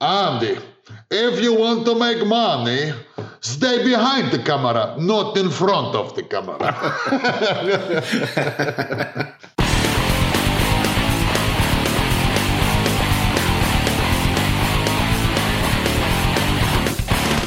Andy, if you want to make money, stay behind the camera, not in front of the camera.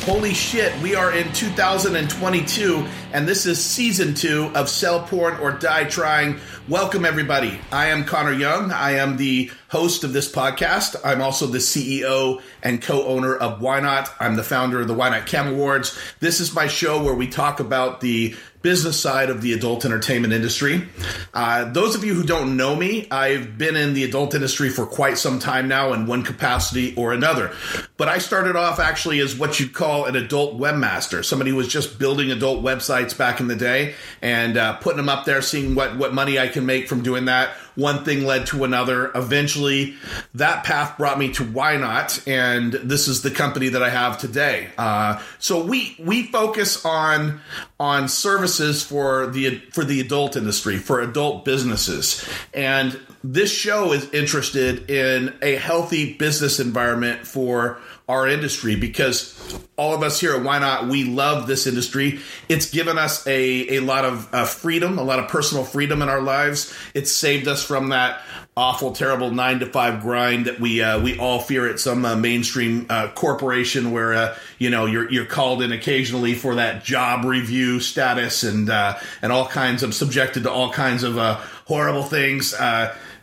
Holy shit, we are in 2022, and this is season two of Sell Porn or Die Trying. Welcome, everybody. I am Connor Young. I am the host of this podcast. I'm also the CEO and co owner of YNOT. I'm the founder of the YNOT Cam Awards. This is my show where we talk about the business side of the adult entertainment industry. Uh, those of you who don't know me, I've been in the adult industry for quite some time now in one capacity or another. But I started off actually as what you'd call an adult webmaster, somebody who was just building adult websites back in the day and uh, putting them up there, seeing what, what money I can make from doing that one thing led to another. Eventually, that path brought me to YNOT, and this is the company that I have today. Uh, so we we focus on on services for the for the adult industry, for adult businesses, and this show is interested in a healthy business environment for our industry because all of us here at YNOT, we love this industry. It's given us a, a lot of uh, freedom, a lot of personal freedom in our lives. It's saved us from that awful, terrible nine to five grind that we uh, we all fear at some uh, mainstream uh, corporation where uh, you know you're you're called in occasionally for that job review status and uh, and all kinds of subjected to all kinds of uh, horrible things.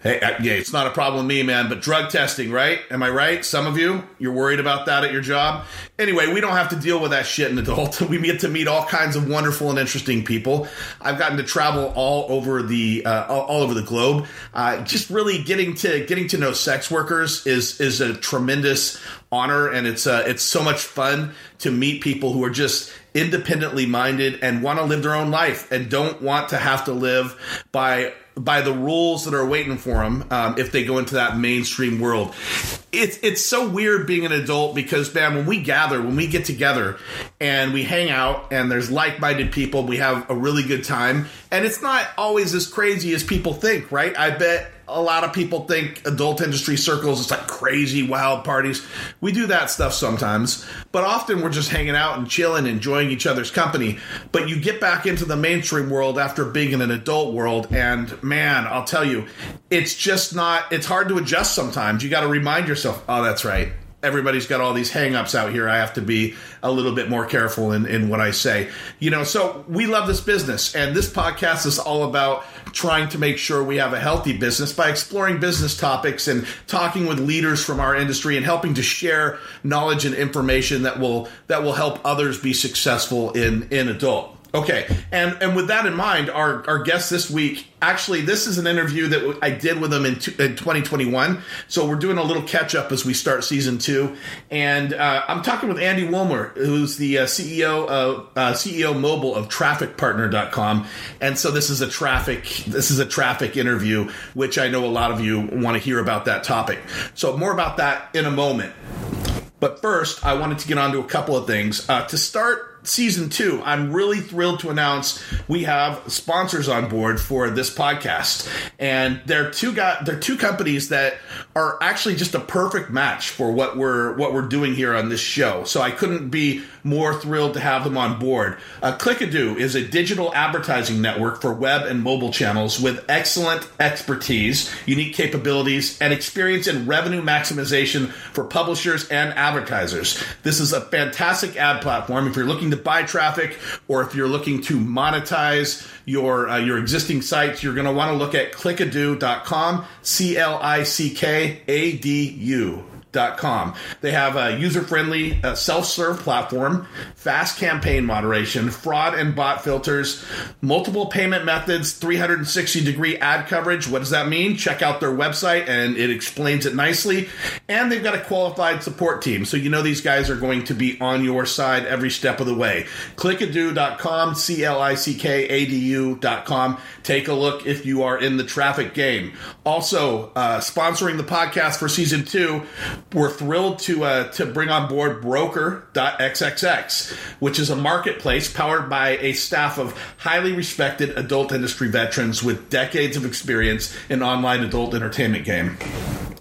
Hey, uh, yeah, it's not a problem with me, man, but drug testing, right? Am I right? Some of you, you're worried about that at your job. Anyway, we don't have to deal with that shit in adult. We get to meet all kinds of wonderful and interesting people. I've gotten to travel all over the uh, all, over the globe. Uh, just really getting to getting to know sex workers is is a tremendous honor, and it's uh, it's so much fun to meet people who are just independently minded and want to live their own life and don't want to have to live by by the rules that are waiting for them um, if they go into that mainstream world. It's it's so weird being an adult because man, when we gather, when we get together and we hang out and there's like-minded people, we have a really good time, and it's not always as crazy as people think, right? I bet a lot of people think adult industry circles is like crazy wild parties. We do that stuff sometimes, but often we're just hanging out and chilling, enjoying each other's company. But you get back into the mainstream world after being in an adult world, and man, I'll tell you, it's just not, it's hard to adjust sometimes. You got to remind yourself, oh, that's right everybody's got all these hangups out here. I have to be a little bit more careful in, in what I say. You know, so we love this business, and this podcast is all about trying to make sure we have a healthy business by exploring business topics and talking with leaders from our industry and helping to share knowledge and information that will that will help others be successful in in adult Okay, and and with that in mind, our our guest this week, actually, this is an interview that I did with him in, t- in 2021. So we're doing a little catch up as we start season two, and uh, I'm talking with Andy Woolmer, who's the uh, CEO of uh, CEO mobile of TrafficPartner.com, and so this is a traffic this is a traffic interview, which I know a lot of you want to hear about that topic. So more about that in a moment. But first, I wanted to get on to a couple of things. Uh, to start season two, I'm really thrilled to announce we have sponsors on board for this podcast, and they're two got they're two companies that are actually just a perfect match for what we're what we're doing here on this show. So I couldn't be more thrilled to have them on board. Uh, Clickadu is a digital advertising network for web and mobile channels with excellent expertise, unique capabilities, and experience in revenue maximization for publishers and advertisers. This is a fantastic ad platform if you're looking to buy traffic or if you're looking to monetize your uh, your existing sites, you're going to want to look at clickadu.com, C L I C K A D U. Com. They have a user friendly uh, self serve platform, fast campaign moderation, fraud and bot filters, multiple payment methods, 360 degree ad coverage. What does that mean? Check out their website and it explains it nicely. And they've got a qualified support team. So you know these guys are going to be on your side every step of the way. Clickadu.com, C L I C K A D U.com. Take a look if you are in the traffic game. Also, uh, sponsoring the podcast for season two, we're thrilled to uh, to bring on board Broker.xxx, which is a marketplace powered by a staff of highly respected adult industry veterans with decades of experience in online adult entertainment game.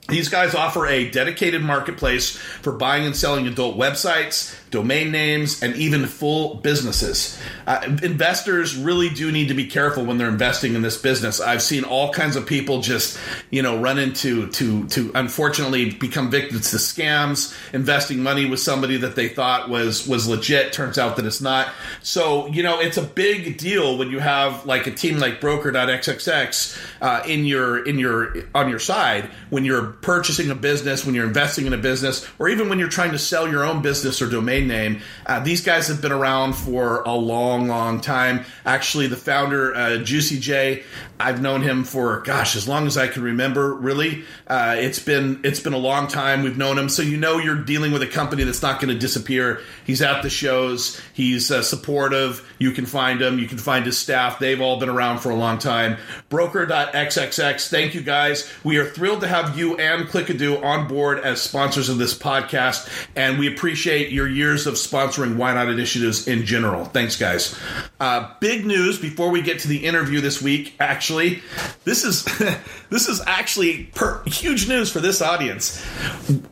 These guys offer a dedicated marketplace for buying and selling adult websites, domain names, and even full businesses. Uh, investors really do need to be careful when they're investing in this business. I've seen all kinds of people just, you know, run into to to unfortunately become victims to scams, investing money with somebody that they thought was was legit. Turns out that it's not. So you know, it's a big deal when you have like a team like Broker.xxx uh, in your in your on your side when you're purchasing a business, when you're investing in a business, or even when you're trying to sell your own business or domain name. Uh, these guys have been around for a long, long time. Actually, the founder, uh, Juicy J, I've known him for gosh, as long as I can remember. Really, uh, it's been it's been a long time. We've known him, so you know you're dealing with a company that's not going to disappear. He's at the shows. He's uh, supportive. You can find him. You can find his staff. They've all been around for a long time. Broker.xxx. Thank you guys. We are thrilled to have you and Clickadu on board as sponsors of this podcast, and we appreciate your years of sponsoring YNOT initiatives in general. Thanks, guys. Uh, big news before we get to the interview this week. Actually, this is this is actually per- huge news for this audience.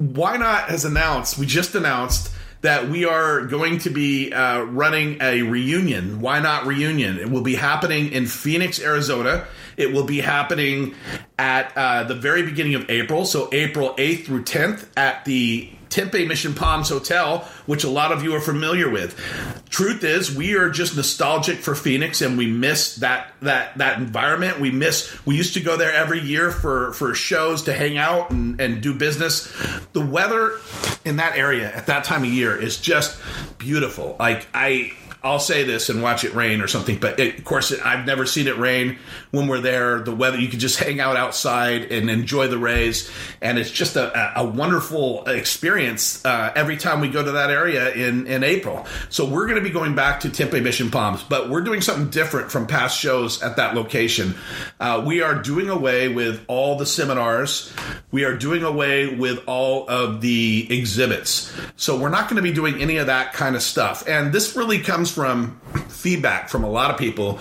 YNOT has announced. We just announced that we are going to be uh, running a reunion. YNOT reunion? It will be happening in Phoenix, Arizona. It will be happening at uh, the very beginning of April, so April 8th through 10th at the Tempe Mission Palms Hotel, which a lot of you are familiar with. Truth is, we are just nostalgic for Phoenix, and we miss that that that environment. We miss. We used to go there every year for for shows to hang out and, and do business. The weather in that area at that time of year is just beautiful. Like I I'll say this and watch it rain or something. But it, of course, I've never seen it rain when we're there. The weather, you can just hang out outside and enjoy the rays, and it's just a, a wonderful experience uh, every time we go to that area in in April. So we're going to be going back to Tempe Mission Palms, but we're doing something different from past shows at that location. Uh, we are doing away with all the seminars. We are doing away with all of the exhibits. So we're not going to be doing any of that kind of stuff. And this really comes from feedback from a lot of people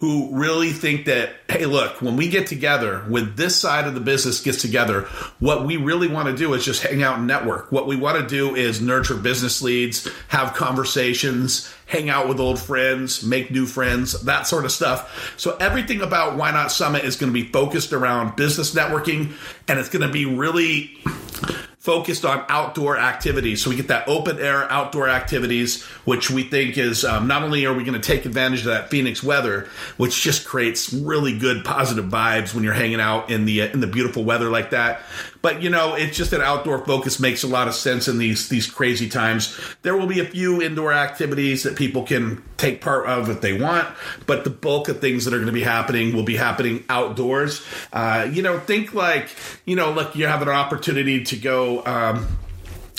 who really think that, hey, look, when we get together, when this side of the business gets together, what we really want to do is just hang out and network. What we want to do is nurture business leads, have conversations, hang out with old friends, make new friends, that sort of stuff. So everything about YNOT Summit is going to be focused around business networking and it's going to be really focused on outdoor activities. So we get that open air outdoor activities, which we think is um, not only are we going to take advantage of that Phoenix weather, which just creates really good positive vibes when you're hanging out in the in the beautiful weather like that, but you know, it's just an outdoor focus makes a lot of sense in these these crazy times. There will be a few indoor activities that people can take part of if they want, but the bulk of things that are going to be happening will be happening outdoors. Uh, you know, think like you know, look, you're having an opportunity to go. Um,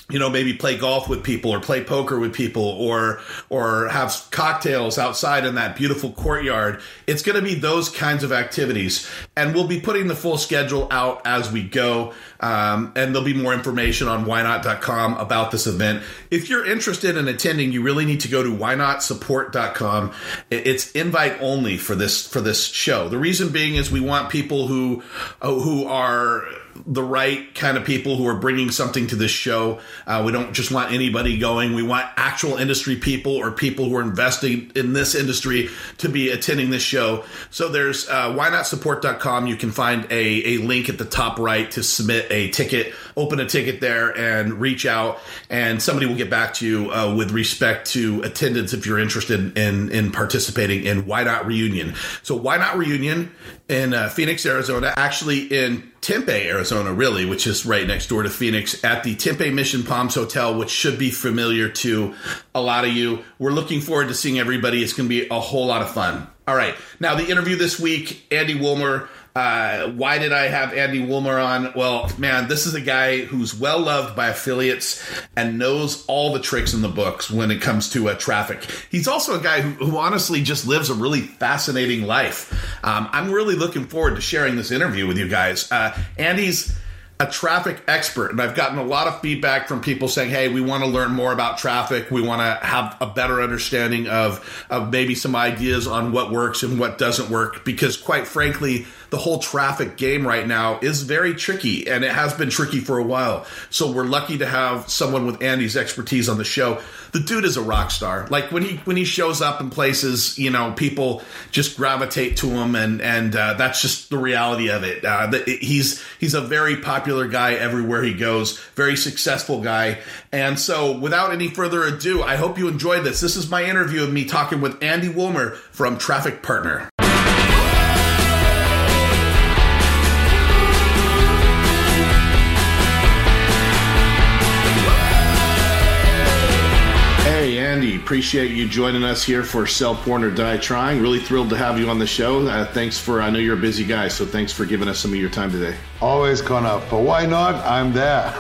you know maybe play golf with people or play poker with people or or have cocktails outside in that beautiful courtyard. It's going to be those kinds of activities. And we'll be putting the full schedule out as we go. Um, and there'll be more information on ynot.com about this event. If you're interested in attending you really need to go to ynotsupport.com it's invite only for this for this show. The reason being is we want people who who are the right kind of people who are bringing something to this show. Uh, we don't just want anybody going. We want actual industry people or people who are investing in this industry to be attending this show. So there's uh, ynotsupport.com. You can find a, a link at the top right to submit a ticket, open a ticket there and reach out and somebody will get back to you uh, with respect to attendance if you're interested in, in participating in YNOT Reunion. So YNOT Reunion in uh, Phoenix, Arizona, actually in Tempe, Arizona, really, which is right next door to Phoenix, at the Tempe Mission Palms Hotel, which should be familiar to a lot of you. We're looking forward to seeing everybody. It's going to be a whole lot of fun. All right. Now, the interview this week, Andy Woolmer uh, why did I have Andy Woolmer on? Well, man, this is a guy who's well loved by affiliates and knows all the tricks in the books when it comes to uh, traffic. He's also a guy who, who, honestly just lives a really fascinating life. Um, I'm really looking forward to sharing this interview with you guys. Uh, Andy's a traffic expert. And I've gotten a lot of feedback from people saying, Hey, we want to learn more about traffic. We want to have a better understanding of, of maybe some ideas on what works and what doesn't work. Because quite frankly, the whole traffic game right now is very tricky and it has been tricky for a while. So we're lucky to have someone with Andy's expertise on the show. The dude is a rock star. Like when he when he shows up in places, you know, people just gravitate to him, and and uh, that's just the reality of it. Uh, the, he's he's a very popular guy everywhere he goes, very successful guy. And so, without any further ado, I hope you enjoyed this. This is my interview of me talking with Andy Woolmer from Traffic Partner. Appreciate you joining us here for Sell Porn or Die Trying. Really thrilled to have you on the show. Uh, thanks for, I know you're a busy guy, so thanks for giving us some of your time today. Always, Connor. but why not? I'm there.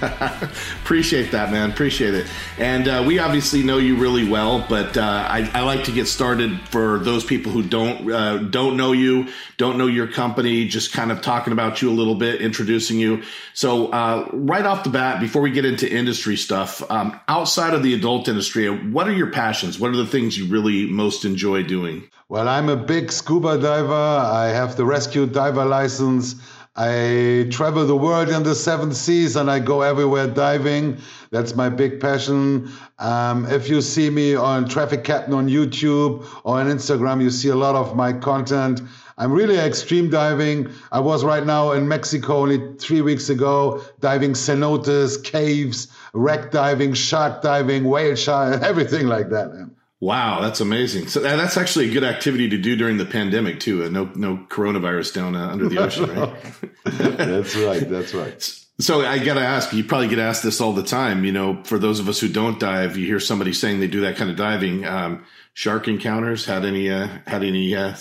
Appreciate that, man. Appreciate it. And uh, we obviously know you really well, but uh, I, I, like to get started for those people who don't uh, don't know you, don't know your company, just kind of talking about you a little bit, introducing you. So uh, right off the bat, before we get into industry stuff, um, outside of the adult industry, what are your passions? What are the things you really most enjoy doing? Well, I'm a big scuba diver. I have the rescue diver license. I travel the world in the seven seas and I go everywhere diving. That's my big passion. Um, if you see me on Traffic Captain on YouTube or on Instagram, you see a lot of my content. I'm really extreme diving. I was right now in Mexico only three weeks ago, diving cenotes, caves, wreck diving, shark diving, whale shark, everything like that. Man. Wow, that's amazing. So that's actually a good activity to do during the pandemic too. Uh, no, no coronavirus down uh, under the ocean, right? that's right. That's right. So I got to ask. You probably get asked this all the time. You know, for those of us who don't dive, you hear somebody saying they do that kind of diving. Um, shark encounters had any uh, had any uh,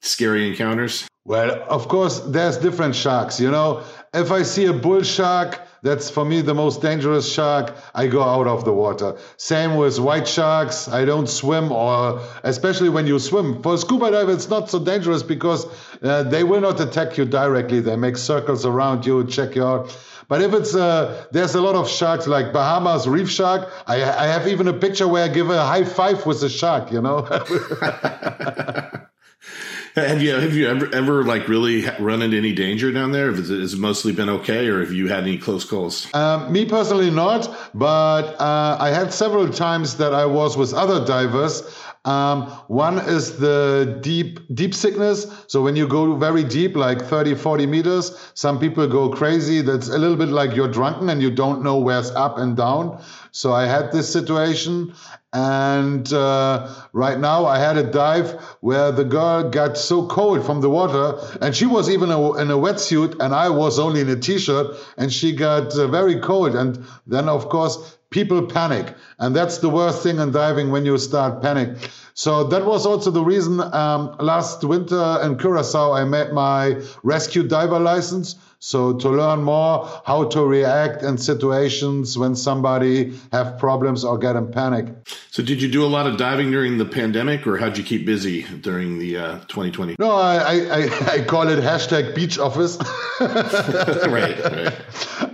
scary encounters? Well, of course, there's different sharks. You know, if I see a bull shark that's for me the most dangerous shark. I go out of the water. Same with white sharks. I don't swim, or especially when you swim. For a scuba diver, it's not so dangerous because uh, they will not attack you directly. They make circles around you, check you out. But if it's uh, there's a lot of sharks like Bahamas reef shark. I, I have even a picture where I give a high five with a shark. You know. Have you have you ever ever like really run into any danger down there? Has it, has it mostly been okay, or have you had any close calls? Um, me personally, not. But uh, I had several times that I was with other divers. Um, one is the deep deep sickness. So when you go very deep, like 30, 40 meters, some people go crazy. That's a little bit like you're drunken and you don't know where's up and down. So I had this situation. And uh, right now, I had a dive where the girl got so cold from the water, and she was even a, in a wetsuit, and I was only in a t-shirt, and she got uh, very cold. And then, of course, people panic, and that's the worst thing in diving when you start panic. So that was also the reason um, last winter in Curacao I made my rescue diver license so to learn more how to react in situations when somebody have problems or get in panic. So did you do a lot of diving during the pandemic or how'd you keep busy during the uh, 2020? No, I, I, I call it hashtag beach office. right, right.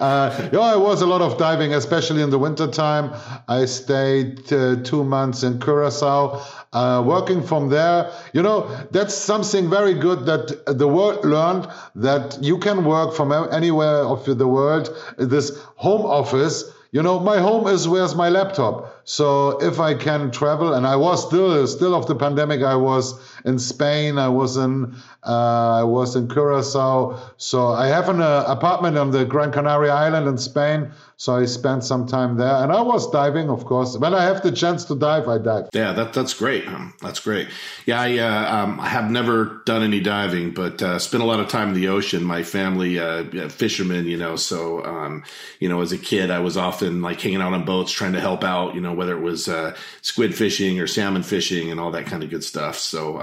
Uh, yeah, it was a lot of diving, especially in the wintertime. I stayed uh, two months in Curacao uh, working from there. You know, that's something very good that the world learned that you can work from anywhere of the world. This home office, you know, my home is where's my laptop. So if I can travel, and I was still still of the pandemic, I was in Spain, I was in uh, I was in Curacao. So I have an uh, apartment on the Gran Canaria island in Spain. So I spent some time there, and I was diving, of course. When I have the chance to dive, I dive. Yeah, that that's great. Um, that's great. Yeah, I uh, um, have never done any diving, but uh, spent a lot of time in the ocean. My family, uh, fishermen, you know. So, um, you know, as a kid, I was often like hanging out on boats, trying to help out. You know, whether it was uh, squid fishing or salmon fishing and all that kind of good stuff. So,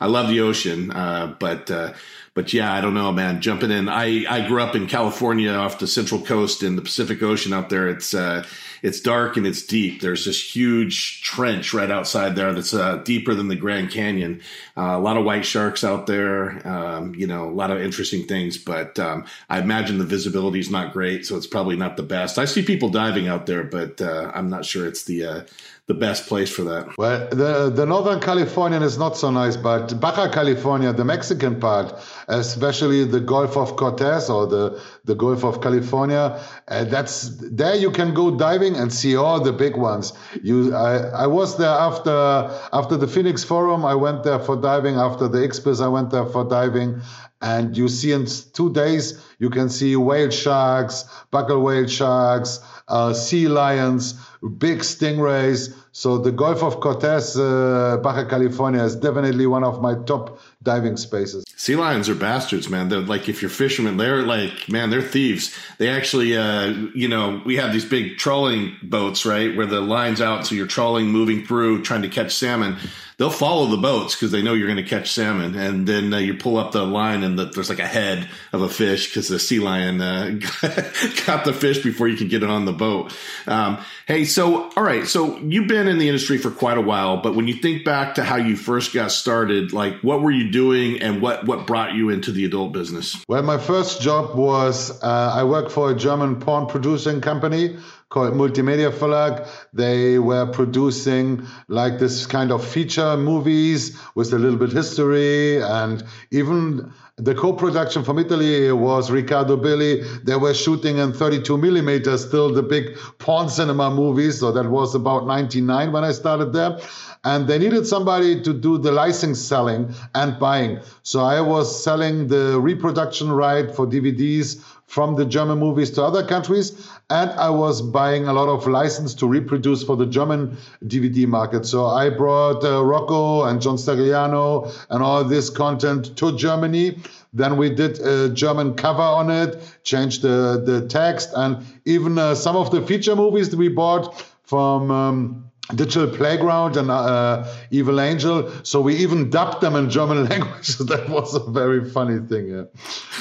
I love the ocean, uh, but uh, but yeah, I don't know, man. Jumping in, I I grew up in California off the Central Coast in the Pacific Ocean out there. It's uh, it's dark and it's deep. There's this huge trench right outside there that's uh, deeper than the Grand Canyon. Uh, a lot of white sharks out there. Um, you know, a lot of interesting things. But um, I imagine the visibility is not great, so it's probably not the best. I see people diving out there, but uh, I'm not sure it's the the best place for that. Well, the the Northern Californian is not so nice, but Baja California, the Mexican part, especially the Gulf of Cortez or the the Gulf of California, uh, that's there you can go diving and see all the big ones. You, I, I was there after after the Phoenix Forum. I went there for diving. After the XBIZ, I went there for diving. And you see in two days, you can see whale sharks, buckle whale sharks, uh, sea lions, big stingrays. So the Gulf of Cortez, uh, Baja California, is definitely one of my top diving spaces. Sea lions are bastards, man. They're like if you're fishermen, they're like man, they're thieves. They actually, uh, you know, we have these big trolling boats, right, where the line's out, so you're trolling, moving through, trying to catch salmon they'll follow the boats because they know you're going to catch salmon. And then uh, you pull up the line and the, there's like a head of a fish because the sea lion uh, got the fish before you can get it on the boat. Um, hey, so, all right. So you've been in the industry for quite a while, but when you think back to how you first got started, like what were you doing and what, what brought you into the adult business? Well, my first job was uh, I worked for a German porn producing company called Multimedia Verlag. They were producing like this kind of feature movies with a little bit history and even the co-production from Italy was Riccardo Billy. They were shooting in 32 millimeters, still the big porn cinema movies. So that was about 99 when I started there. And they needed somebody to do the license selling and buying. So I was selling the reproduction right for DVDs from the German movies to other countries. And I was buying a lot of license to reproduce for the German DVD market. So I brought uh, Rocco and John Stagliano and all this content to Germany. Then we did a German cover on it, changed the, the text, and even uh, some of the feature movies that we bought from. Um, Digital Playground and uh, Evil Angel. So we even dubbed them in German language. that was a very funny thing. Yeah.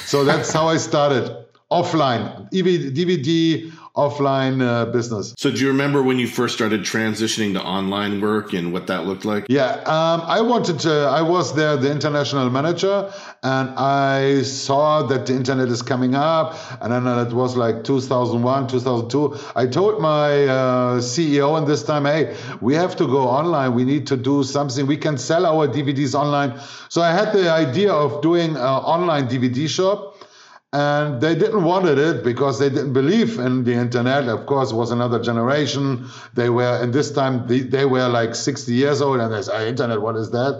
So that's how I started offline, DVD, offline uh, business. So, do you remember when you first started transitioning to online work and what that looked like? Yeah, um, I wanted to. I was there, the international manager, and I saw that the internet is coming up, and then it was like 2001, 2002. I told my uh, CEO in this time, hey, we have to go online. We need to do something. We can sell our DVDs online. So I had the idea of doing an online DVD shop and they didn't wanted it because they didn't believe in the internet of course was another generation they were in this time they, were like 60 years old and they said internet what is that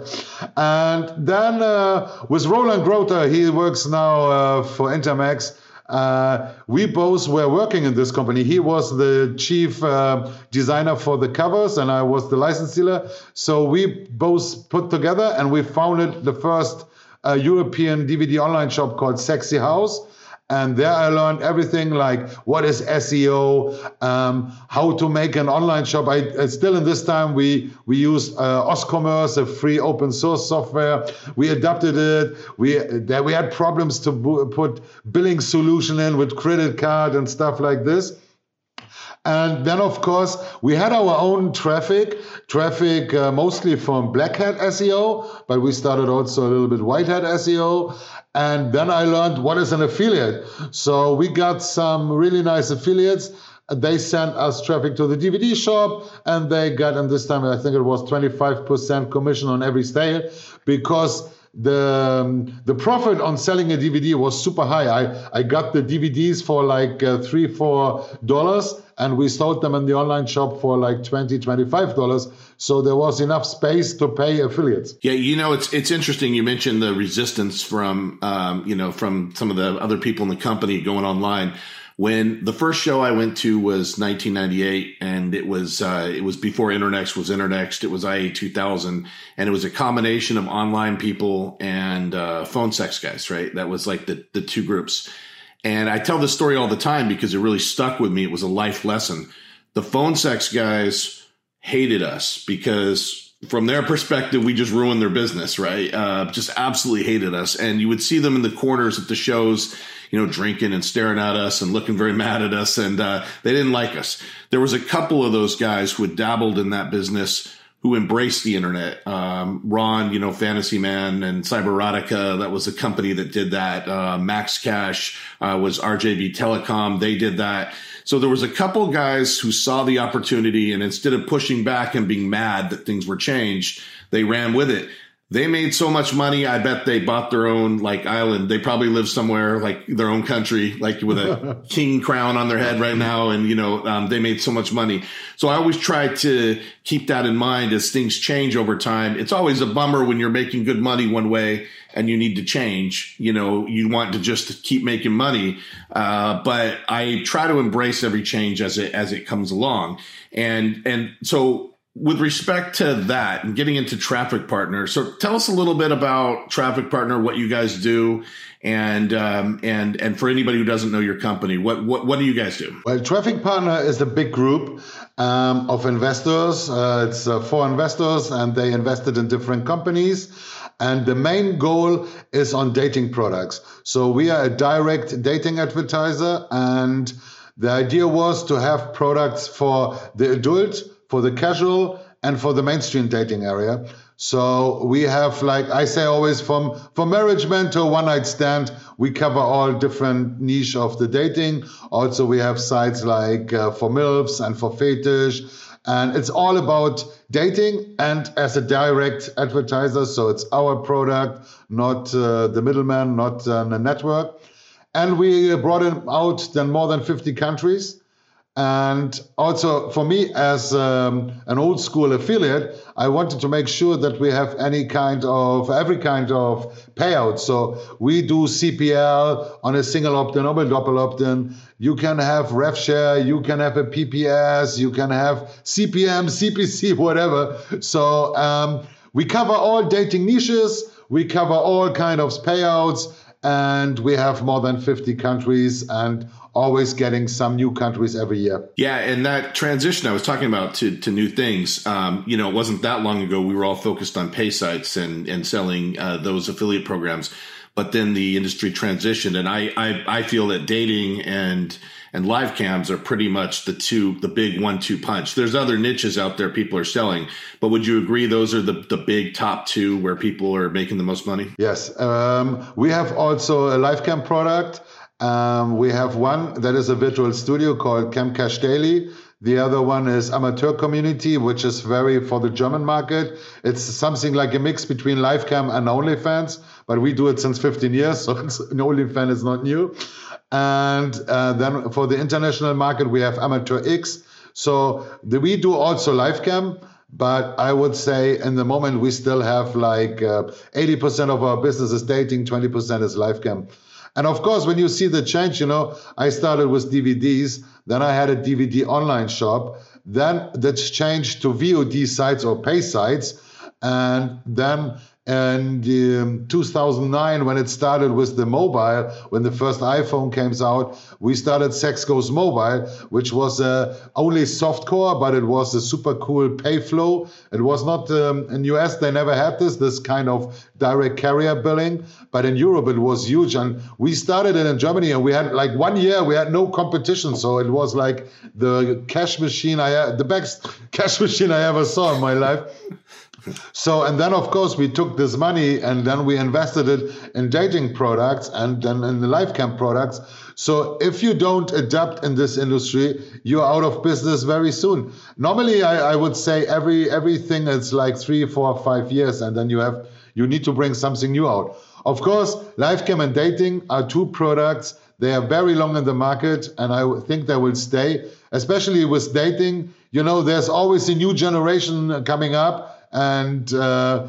and then uh, with roland grother he works now uh, for Internext uh, we both were working in this company. He was the chief uh, designer for the covers, and I was the license dealer. So we both put together and we founded the first a European DVD online shop called Sexy House. And there I learned everything like what is SEO, um, how to make an online shop. I, I still in this time we we use uh, Oscommerce, a free open source software. We adapted it. We there we had problems to put billing solution in with credit card and stuff like this. And then, of course, we had our own traffic, traffic uh, mostly from Black Hat SEO, but we started also a little bit White Hat SEO. And then I learned what is an affiliate. So we got some really nice affiliates. They sent us traffic to the DVD shop, and they got, and this time I think it was 25% commission on every sale because the um, the profit on selling a DVD was super high. I I got the DVDs for like uh, three four dollars, and we sold them in the online shop for like 20 25 dollars. So there was enough space to pay affiliates. Yeah, you know it's it's interesting. You mentioned the resistance from um, you know from some of the other people in the company going online when the first show I went to was 1998, and it was uh, it was before Internext was Internext. It was IA 2000, and it was a combination of online people and uh, phone sex guys. Right, that was like the the two groups. And I tell this story all the time because it really stuck with me. It was a life lesson. The phone sex guys hated us because from their perspective, we just ruined their business, right? Uh, just absolutely hated us. And you would see them in the corners at the shows, you know, drinking and staring at us and looking very mad at us. And uh, they didn't like us. There was a couple of those guys who had dabbled in that business who embraced the internet. Um, Ron, you know, Fantasy Man and Cybererotica, that was a company that did that. Uh, Max Cash uh, was RJB Telecom. They did that. So there was a couple guys who saw the opportunity and instead of pushing back and being mad that things were changed, they ran with it. They made so much money. I bet they bought their own like island. They probably live somewhere like their own country, like with a king crown on their head right now. And, you know, um, they made so much money. So I always try to keep that in mind as things change over time. It's always a bummer when you're making good money one way and you need to change. You know, you want to just keep making money. Uh, but I try to embrace every change as it, as it comes along. And, and so with respect to that and getting into traffic partner so tell us a little bit about traffic partner what you guys do and um, and and for anybody who doesn't know your company what what, what do you guys do? Well traffic partner is a big group um, of investors. Uh, it's uh, four investors and they invested in different companies. And the main goal is on dating products. So we are a direct dating advertiser and the idea was to have products for the adult for the casual and for the mainstream dating area. So we have like I say always from from marriage man to one night stand, we cover all different niche of the dating. Also we have sites like uh, for milfs and for fetish, and it's all about dating and as a direct advertiser. So it's our product, not uh, the middleman, not uh, the network. And we brought it out then more than 50 countries. And also for me, as um, an old school affiliate, I wanted to make sure that we have any kind of every kind of payout. So we do CPL on a single opt-in or a double opt-in. You can have rev share, you can have a PPS, you can have CPM, CPC, whatever. So um, we cover all dating niches. We cover all kind of payouts and we have more than 50 countries and always getting some new countries every year. Yeah, and that transition I was talking about to, to new things, um, you know, it wasn't that long ago we were all focused on pay sites and, and selling uh, those affiliate programs. But then the industry transitioned, and I, I, I feel that dating and and live cams are pretty much the two the big one two punch. There's other niches out there people are selling, but would you agree those are the the big top two where people are making the most money? Yes, um, we have also a live cam product um, we have one that is a virtual studio called Camcash Daily. The other one is Amateur Community, which is very for the German market. It's something like a mix between Livecam and OnlyFans, but we do it since 15 years, so it's, an OnlyFans is not new. And uh, then for the international market, we have Amateur X. So the, we do also Livecam, but I would say in the moment we still have like uh, 80% of our business is dating, 20% is Livecam. And of course, when you see the change, you know, I started with DVDs, then I had a DVD online shop, then that's changed to VOD sites or pay sites, and then and um, 2009, when it started with the mobile, when the first iPhone came out, we started Sex Goes Mobile, which was uh, only softcore, but it was a super cool pay flow. It was not um, in the US; they never had this this kind of direct carrier billing, but in Europe it was huge. And we started it in Germany, and we had like one year we had no competition, so it was like the cash machine I the best cash machine I ever saw in my life. So, and then of course we took this money and then we invested it in dating products and then in the live camp products. So if you don't adapt in this industry, you're out of business very soon. Normally, I, I would say every everything is like three, four, five years, and then you have you need to bring something new out. Of course, live cam and dating are two products. They are very long in the market, and I think they will stay, especially with dating. You know, there's always a new generation coming up and uh,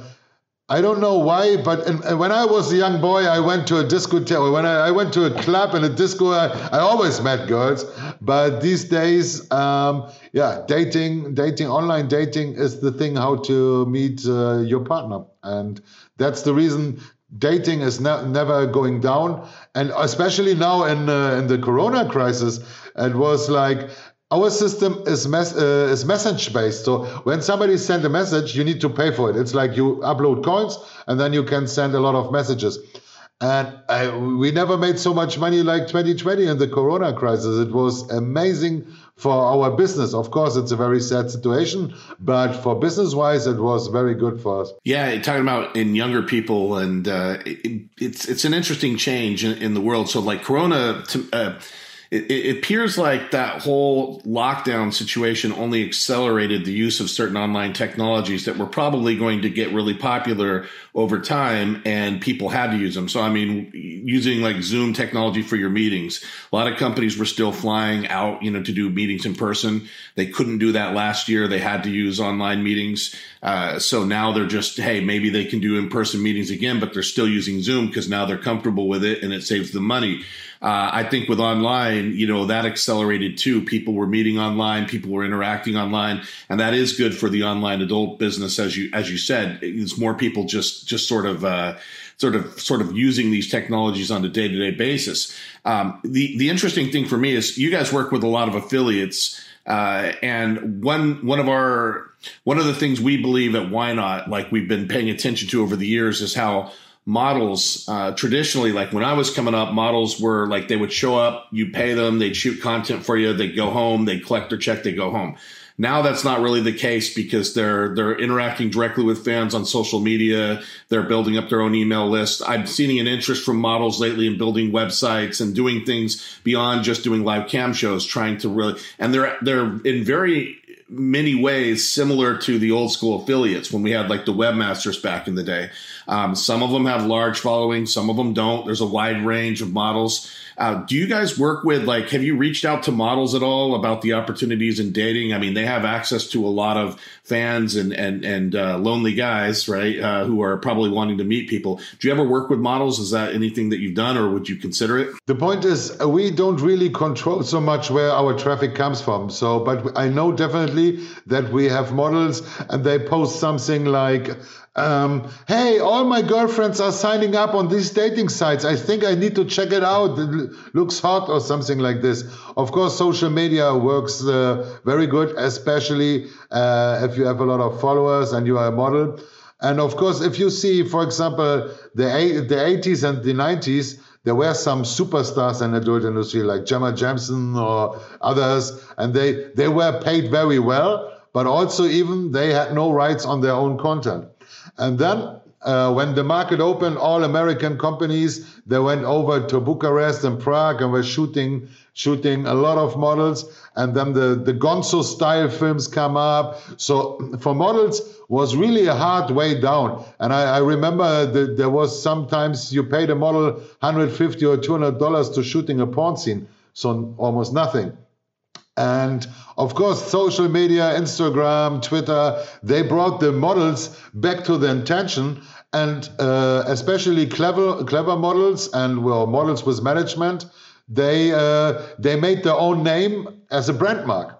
I don't know why, but in, when I was a young boy, I went to a discotheque. When I, I, went to a club and a disco, I, I always met girls. But these days, um, yeah, dating, dating, online dating is the thing how to meet uh, your partner, and that's the reason dating is ne- never going down. And especially now in uh, in the Corona crisis, it was like our system is mes- uh, is message based. So when somebody sends a message, you need to pay for it. It's like you upload coins and then you can send a lot of messages. And I, we never made so much money like 2020 in the Corona crisis. It was amazing for our business. Of course, it's a very sad situation, but for business wise, it was very good for us. Yeah, talking about in younger people, and uh, it, it's it's an interesting change in, in, the world. So, like Corona. To, uh, it, it, appears like that whole lockdown situation only accelerated the use of certain online technologies that were probably going to get really popular over time and people had to use them. So, I mean, using like Zoom technology for your meetings, a lot of companies were still flying out, you know, to do meetings in person. They couldn't do that last year. They had to use online meetings. Uh, so now they're just, hey, maybe they can do in person meetings again, but they're still using Zoom because now they're comfortable with it and it saves them money. Uh, I think with online, you know, that accelerated too. People were meeting online, people were interacting online, and that is good for the online adult business, as you as you said. It's more people just just sort of. Uh, sort of sort of using these technologies on a day to day basis. Um, the the interesting thing for me is you guys work with a lot of affiliates, uh, and one one of our one of the things we believe at YNOT, like we've been paying attention to over the years, is how models uh, traditionally like when i was coming up models were like they would show up you pay them they'd shoot content for you they'd go home they'd collect their check they go home. Now that's not really the case because they're they're interacting directly with fans on social media. They're building up their own email list. I'm seeing an interest from models lately in building websites and doing things beyond just doing live cam shows trying to really and they're they're in very many ways similar to the old school affiliates when we had like the webmasters back in the day. Um, some of them have large followings, some of them don't. There's a wide range of models. Uh, do you guys work with like? Have you reached out to models at all about the opportunities in dating? I mean, they have access to a lot of fans and and and uh, lonely guys, right? Uh, who are probably wanting to meet people. Do you ever work with models? Is that anything that you've done, or would you consider it? The point is, uh, we don't really control so much where our traffic comes from. So, but I know definitely that we have models, and they post something like um, hey, all my girlfriends are signing up on these dating sites. I think I need to check it out. It looks hot or something like this. Of course, social media works uh, very good, especially uh, if you have a lot of followers and you are a model. And of course, if you see, for example, the the 80s and the 90s, there were some superstars in the adult industry like Jenna Jameson or others, and they they were paid very well, but also even they had no rights on their own content. And then uh, when the market opened, all American companies they went over to Bucharest and Prague and were shooting shooting a lot of models. And then the the Gonzo style films come up. So for models was really a hard way down. And I, I remember that there was sometimes you paid a model 150 or 200 dollars to shooting a porn scene, so almost nothing. And of course, social media, Instagram, Twitter, they brought the models back to the intention. And uh, especially clever, clever models and well, models with management, they uh, they made their own name as a brand mark.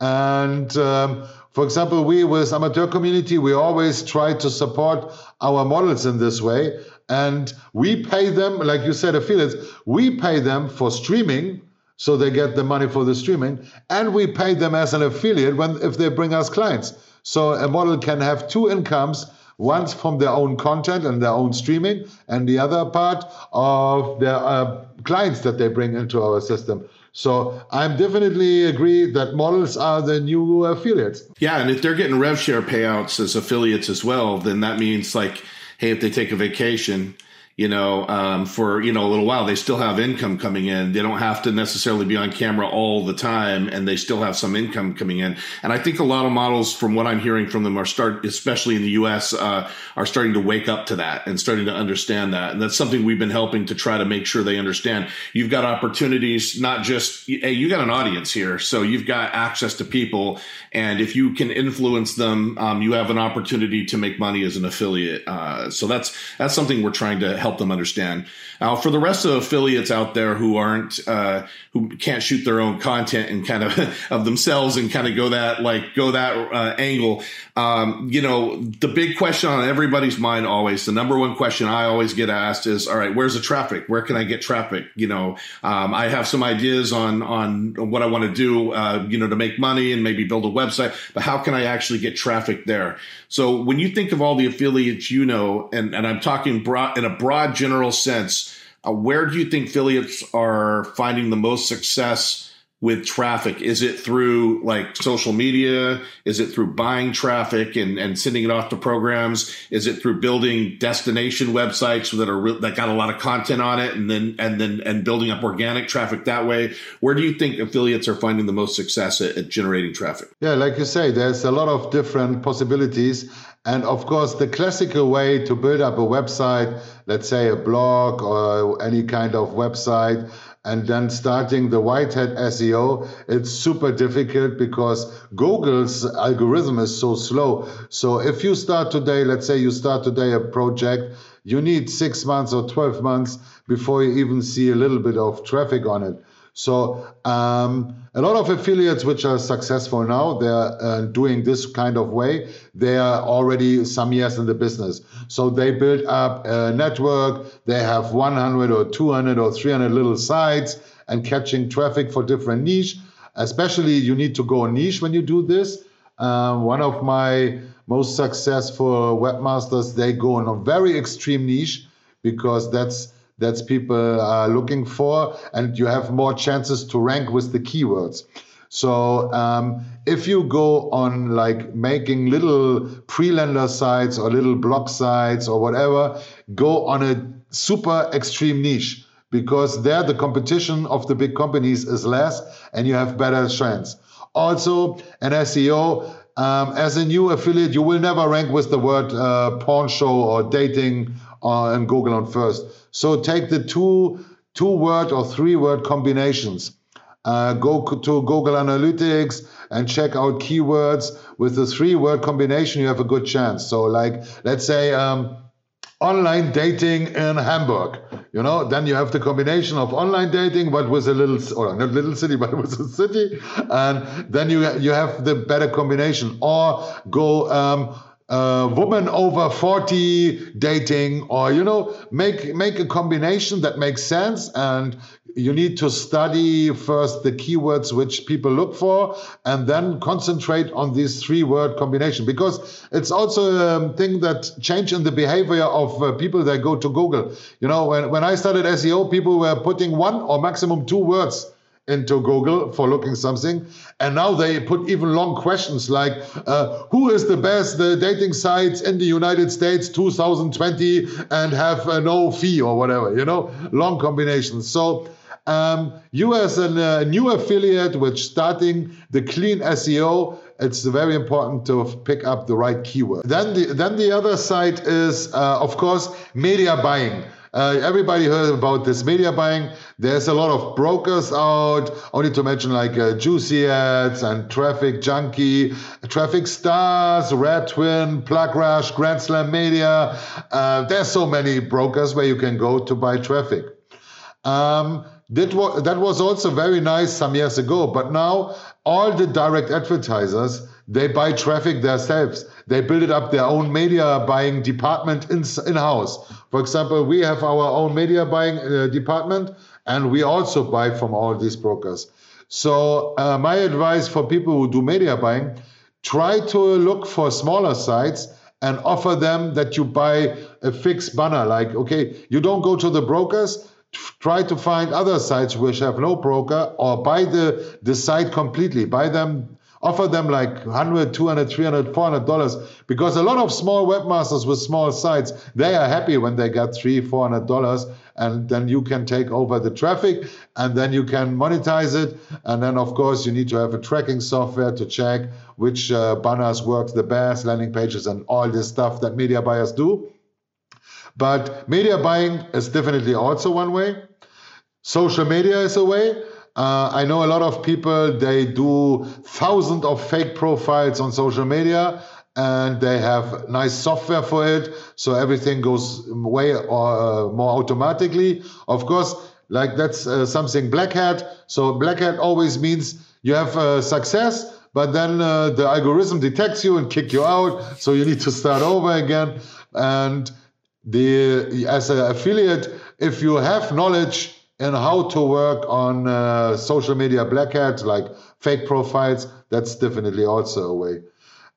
And um, for example, we with amateur community, we always try to support our models in this way. And we pay them, like you said, affiliates, we pay them for streaming so they get the money for the streaming and we pay them as an affiliate when if they bring us clients so a model can have two incomes once from their own content and their own streaming and the other part of their uh, clients that they bring into our system so I'm definitely agree that models are the new affiliates. Yeah, and if they're getting rev share payouts as affiliates as well, then that means like, hey, if they take a vacation, you know, um, for, you know, a little while. They still have income coming in. They don't have to necessarily be on camera all the time and they still have some income coming in. And I think a lot of models, from what I'm hearing from them, are start, especially in the US, uh, are starting to wake up to that and starting to understand that. And that's something we've been helping to try to make sure they understand. You've got opportunities, not just, hey, you got an audience here. So you've got access to people. And if you can influence them, um, you have an opportunity to make money as an affiliate. Uh, so that's, that's something we're trying to help help them understand. Now, for the rest of affiliates out there who aren't, uh, who can't shoot their own content and kind of of themselves and kind of go that like go that uh, angle, um, you know, the big question on everybody's mind always, the number one question I always get asked is, all right, where's the traffic? Where can I get traffic? You know, um, I have some ideas on on what I want to do, uh, you know, to make money and maybe build a website, but how can I actually get traffic there? So when you think of all the affiliates you know, and, and I'm talking broad, in a broad general sense, uh, where do you think affiliates are finding the most success with traffic? Is it through like social media? Is it through buying traffic and, and sending it off to programs? Is it through building destination websites that are re- that got a lot of content on it and then and then and building up organic traffic that way? Where do you think affiliates are finding the most success at, at generating traffic? Yeah, like you say, there's a lot of different possibilities. And of course, the classical way to build up a website, let's say a blog or any kind of website, and then starting the white hat SEO, it's super difficult because Google's algorithm is so slow. So if you start today, let's say you start today a project, you need six months or 12 months before you even see a little bit of traffic on it. So um, a lot of affiliates which are successful now, they're uh, doing this kind of way. They are already some years in the business. So they build up a network. They have 100 or 200 or 300 little sites and catching traffic for different niche. Especially you need to go niche when you do this. Um, one of my most successful webmasters, they go in a very extreme niche because that's that's people are looking for, and you have more chances to rank with the keywords. So um, if you go on like making little pre-lender sites or little blog sites or whatever, go on a super extreme niche because there the competition of the big companies is less and you have better chance. Also, an SEO, um, as a new affiliate, you will never rank with the word uh, porn show or dating uh, in Google on first. So take the two two word or three word combinations. Uh, go to Google Analytics and check out keywords with the three word combination. You have a good chance. So like let's say. Um, online dating in Hamburg. You know, then you have the combination of online dating, but with a little, or not little city, but with a city, and then you you have the better combination. Or go um, uh, woman over 40 dating or you know make make a combination that makes sense and you need to study first the keywords which people look for and then concentrate on these three word combination. Because it's also a thing that change in the behavior of uh, people that go to google. You know when, when i started seo people were putting one or maximum two words into Google for looking something, and now they put even long questions like, uh, "Who is the best the dating sites in the United States 2020 and have uh, no fee or whatever?" You know, long combinations. So. Um, you as a uh, new affiliate which starting the clean SEO, it's very important to pick up the right keyword. Then the then the other side is uh, of course media buying. Uh, everybody heard about this media buying. There's a lot of brokers out, only to mention like uh, Juicy Ads and TrafficJunky, Traffic Stars, Red Twin, Plug Rush, Grand Slam Media. Uh, there's so many brokers where you can go to buy traffic. Um, that, was, that was also very nice some years ago, but now all the direct advertisers they buy traffic themselves. They build it up their own media buying department in, in-house. For example, we have our own media buying uh, department, and we also buy from all these brokers. So uh, my advice for people who do media buying, try to look for smaller sites and offer them that you buy a fixed banner. Like, okay, you don't go to the brokers, try to find other sites which have no broker or buy the, the site completely. Buy them offer them like 100 200 300 400 dollars. Because a lot of small webmasters with small sites they are happy when they get three 400 dollars and then you can take over the traffic and then you can monetize it. And then of course you need to have a tracking software to check which uh, banners work the best landing pages and all this stuff that media buyers do. But media buying is definitely also one way. Social media is a way uh, I know a lot of people, they do thousands of fake profiles on social media and they have nice software for it, so everything goes way uh, more automatically. Of course, like that's uh, something black hat. So black hat always means you have uh, success, but then uh, the algorithm detects you and kick you out. So you need to start over again. And the as an affiliate, if you have knowledge in how to work on uh, social media black hats like fake profiles, that's definitely also a way.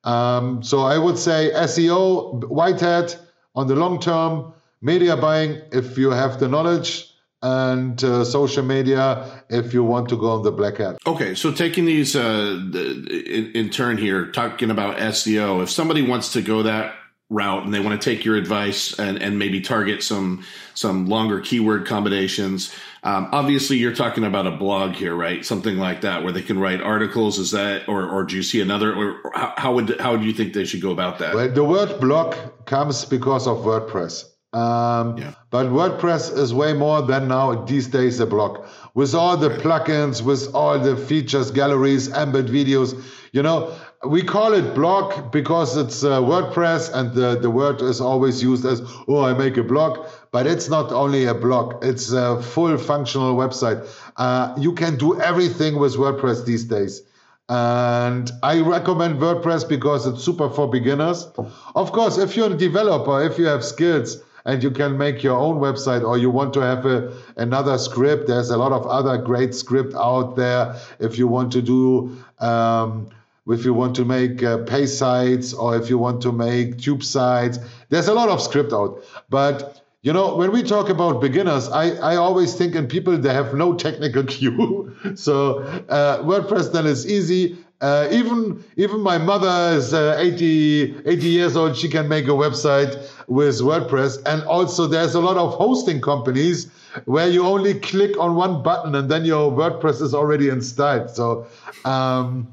Um, so I would say SEO, white hat on the long term, media buying if you have the knowledge, and uh, social media if you want to go on the black hat. Okay, so taking these uh, in, in turn here, talking about SEO, if somebody wants to go that route and they want to take your advice and, and maybe target some some longer keyword combinations. Um, obviously, you're talking about a blog here, right? Something like that, where they can write articles. Is that, or or do you see another? Or how, how would how do you think they should go about that? Well, the word blog comes because of WordPress. Um, yeah. But WordPress is way more than now these days a blog with all the right. plugins, with all the features, galleries, embed videos. You know, we call it blog because it's uh, WordPress and the, the word is always used as, oh, I make a blog. But it's not only a blog, it's a full functional website. Uh, you can do everything with WordPress these days. And I recommend WordPress because it's super for beginners. Of course, if you're a developer, if you have skills, and you can make your own website or you want to have a, another script there's a lot of other great script out there if you want to do um, if you want to make uh, pay sites or if you want to make tube sites. There's a lot of script out. But you know, when we talk about beginners, I, I always think in people they have no technical cue. so uh, WordPress then is easy. Uh, even even my mother is uh, 80, 80 years old. She can make a website with WordPress. And also there's a lot of hosting companies where you only click on one button and then your WordPress is already installed. So um,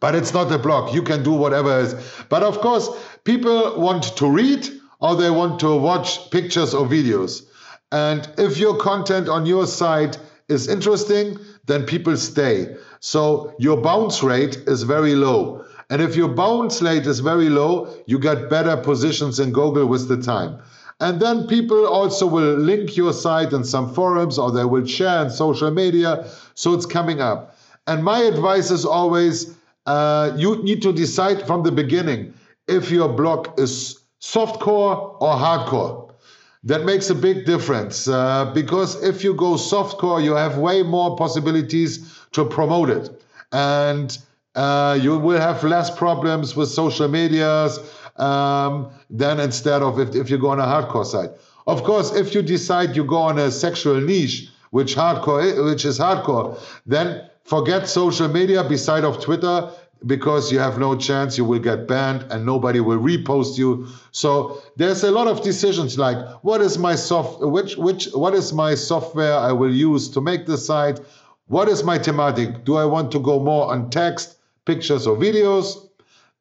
but it's not a blog. You can do whatever is. But of course, people want to read or they want to watch pictures or videos. And if your content on your site is interesting, then people stay. So your bounce rate is very low. And if your bounce rate is very low, you get better positions in Google with the time. And then people also will link your site in some forums or they will share in social media. So it's coming up. And my advice is always uh, you need to decide from the beginning if your blog is softcore or hardcore. That makes a big difference uh, because if you go softcore, you have way more possibilities to promote it. And uh, you will have less problems with social medias um, than instead of if, if you go on a hardcore side. Of course, if you decide you go on a sexual niche, which hardcore, which is hardcore, then forget social media beside of Twitter because you have no chance you will get banned and nobody will repost you. So there's a lot of decisions like what is my soft which which what is my software i will use to make the site? What is my thematic? Do i want to go more on text pictures or videos?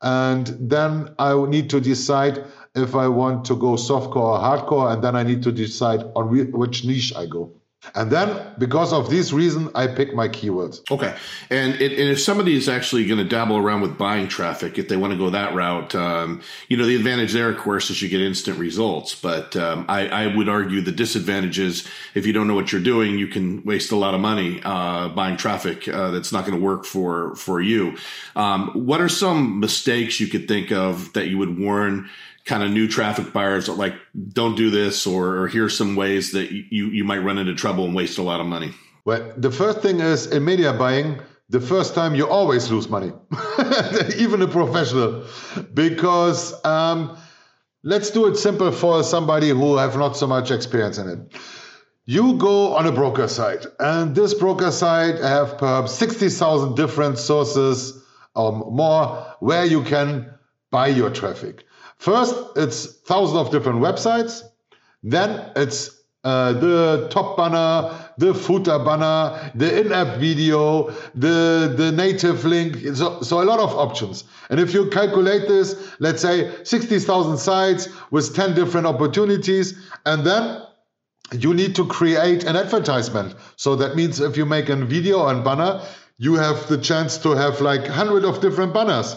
And then i need to decide if i want to go softcore or hardcore and then i need to decide on which niche i go and then, because of this reason, I pick my keywords. Okay. And, and if somebody is actually going to dabble around with buying traffic, if they want to go that route, um, you know, the advantage there, of course, is you get instant results. But um, I, I, would argue the disadvantage is if you don't know what you're doing, you can waste a lot of money uh, buying traffic uh, that's not going to work for, for you. Um, what are some mistakes you could think of that you would warn kind of new traffic buyers that like don't do this or, or here's some ways that you you might run into trouble and waste a lot of money. Well the first thing is in media buying the first time you always lose money. Even a professional. Because um, let's do it simple for somebody who have not so much experience in it. You go on a broker site and this broker site have perhaps 60,000 different sources or more where you can buy your traffic First, it's thousands of different websites. Then it's uh, the top banner, the footer banner, the in-app video, the the native link. So, so a lot of options. And if you calculate this, let's say 60,000 sites with 10 different opportunities, and then you need to create an advertisement. So that means if you make a video and banner, you have the chance to have like hundred of different banners.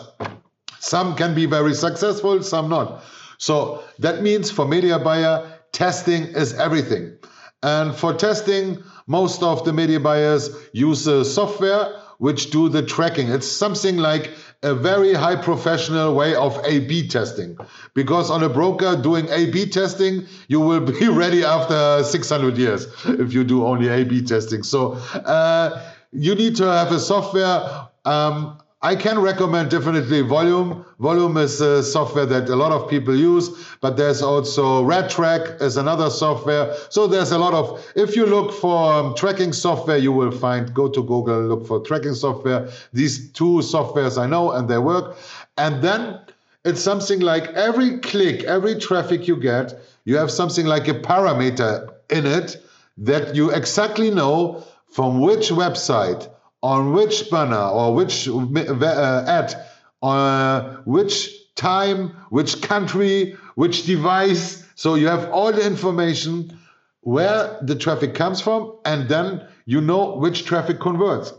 Some can be very successful, some not. So that means for media buyer, testing is everything. And for testing, most of the media buyers use a software which do the tracking. It's something like a very high professional way of A-B testing. Because on a broker doing A-B testing, you will be ready after 600 years if you do only A-B testing. So uh, you need to have a software. Um, I can recommend definitely Voluum. Voluum is a software that a lot of people use, but there's also RedTrack is another software. So there's a lot of, if you look for um, tracking software, you will find, go to Google, look for tracking software. These two softwares I know and they work. And then it's something like every click, every traffic you get, you have something like a parameter in it that you exactly know from which website on which banner or which uh, ad, uh, which time, which country, which device. So you have all the information where the traffic comes from, and then you know which traffic converts.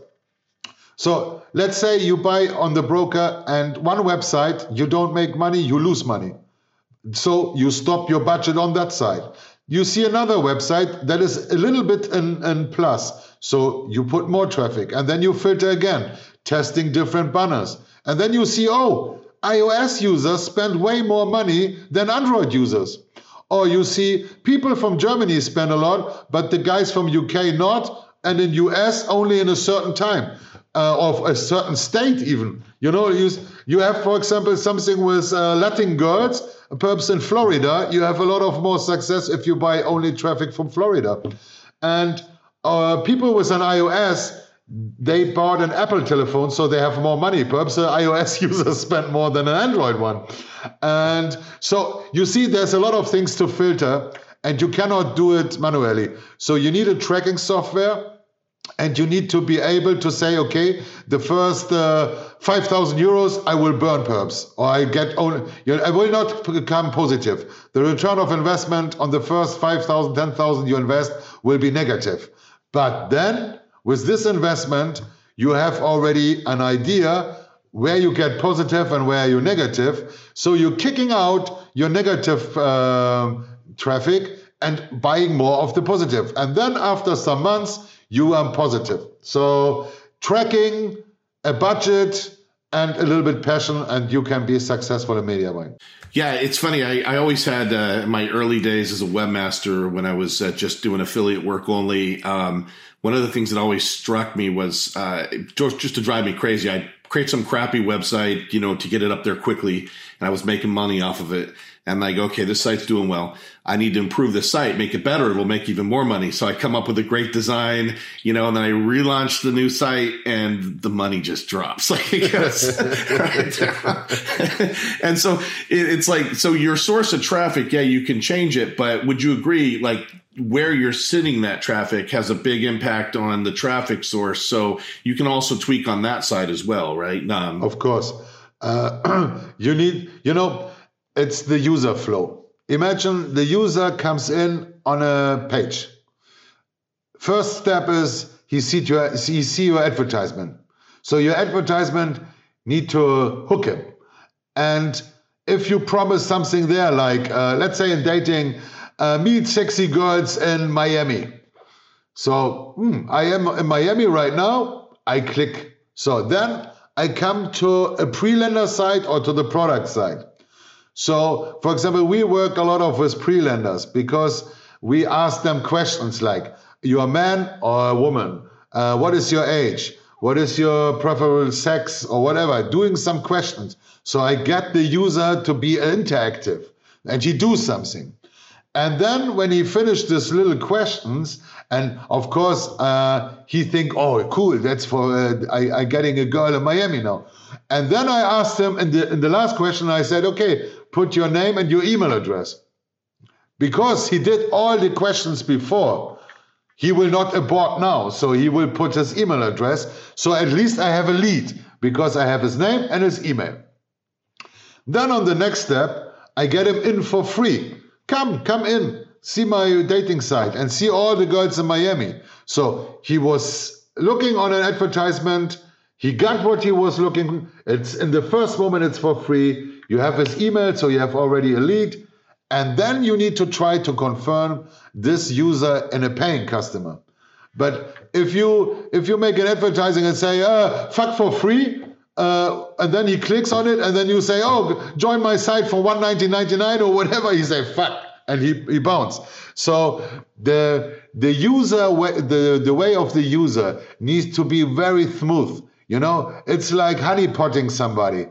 So let's say you buy on the broker and one website, you don't make money, you lose money. So you stop your budget on that side. You see another website that is a little bit in, in plus. So you put more traffic and then you filter again, testing different banners. And then you see, oh, iOS users spend way more money than Android users. Or you see people from Germany spend a lot, but the guys from UK not, and in US only in a certain time. Uh, of a certain state, even. You know, you, you have, for example, something with uh, Latin girls. Perhaps in Florida, you have a lot of more success if you buy only traffic from Florida. And uh, people with an iOS, they bought an Apple telephone, so they have more money. Perhaps the iOS users spent more than an Android one. And so you see, there's a lot of things to filter, and you cannot do it manually. So you need a tracking software. And you need to be able to say, okay, the first uh, 5,000 euros I will burn perhaps, or I get only, I will not become positive. The return of investment on the first 5,000, 10,000 you invest will be negative. But then with this investment, you have already an idea where you get positive and where you negative. So you're kicking out your negative uh, traffic and buying more of the positive. And then after some months, you are positive. So tracking, a budget, and a little bit passion, and you can be successful in media buying. Yeah, it's funny. I, I always had uh, my early days as a webmaster when I was uh, just doing affiliate work only. Um, one of the things that always struck me was uh, just, to drive me crazy. I'd create some crappy website, you know, to get it up there quickly, and I was making money off of it. And I okay, this site's doing well. I need to improve this site, make it better. It'll make even more money. So I come up with a great design, you know, and then I relaunch the new site and the money just drops. Like, it goes. and so it's like, so your source of traffic, yeah, you can change it, but would you agree, like, where you're sitting that traffic has a big impact on the traffic source. So you can also tweak on that side as well, right? Um, of course. Uh, you need, you know, it's the user flow. Imagine the user comes in on a page. First step is he see your he see your advertisement. So your advertisement need to hook him. And if you promise something there, like uh, let's say in dating, uh, meet sexy girls in Miami. So hmm, I am in Miami right now. I click. So then I come to a pre-lender site or to the product site. So, for example, we work a lot of with pre-lenders because we ask them questions like, "You're a man or a woman? Uh, what is your age? What is your preferable sex or whatever?" Doing some questions, so I get the user to be interactive and he do something. And then when he finished these little questions, and of course uh, he think, "Oh, cool, that's for uh, I, I getting a girl in Miami now." And then I asked him in the in the last question, I said, "Okay, put your name and your email address. Because he did all the questions before, he will not abort now. So he will put his email address. So at least I have a lead because I have his name and his email. Then on the next step, I get him in for free. Come, come in, see my dating site and see all the girls in Miami. So he was looking on an advertisement He got what he was looking. It's in the first moment, it's for free. You have his email, so you have already a lead. And then you need to try to confirm this user in a paying customer. But if you if you make an advertising and say, uh, fuck for free, uh, and then he clicks on it, and then you say, oh, join my site for 119.99 or whatever, he say, fuck, and he, he bounce. So the the user the the way of the user needs to be very smooth. You know, it's like honeypotting somebody.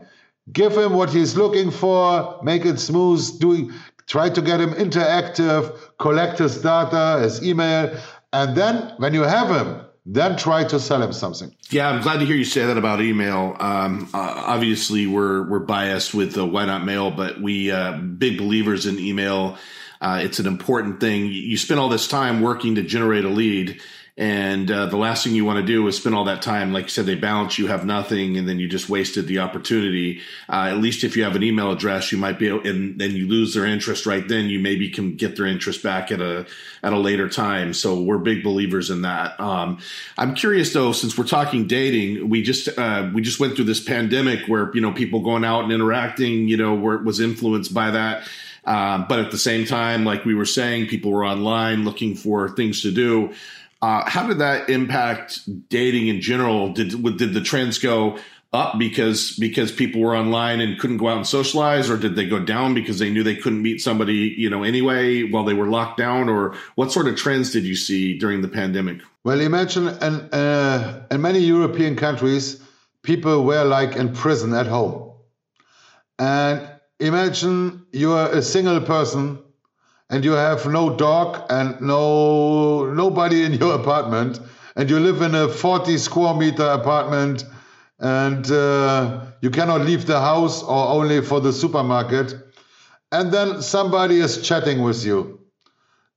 Give him what he's looking for, make it smooth, doing try to get him interactive, collect his data, his email, and then when you have him, then try to sell him something. Yeah, I'm glad to hear you say that about email. Um, uh, obviously, we're we're biased with YNOT Mail, but we uh, big believers in email. Uh, it's an important thing. You spend all this time working to generate a lead and uh, the last thing you want to do is spend all that time, like you said, they balance you have nothing, and then you just wasted the opportunity. Uh, at least if you have an email address, you might be, able, and then you lose their interest right then. You maybe can get their interest back at a at a later time. So we're big believers in that. Um, I'm curious though, since we're talking dating, we just uh, we just went through this pandemic where you know people going out and interacting, you know, where was influenced by that. Uh, but at the same time, like we were saying, people were online looking for things to do. Uh, how did that impact dating in general? Did did the trends go up because because people were online and couldn't go out and socialize, or did they go down because they knew they couldn't meet somebody you know anyway while they were locked down? Or what sort of trends did you see during the pandemic? Well, imagine in, uh, in many European countries, people were like in prison at home, and imagine you are a single person and you have no dog and no nobody in your apartment and you live in a 40 square meter apartment and uh, you cannot leave the house or only for the supermarket. And then somebody is chatting with you.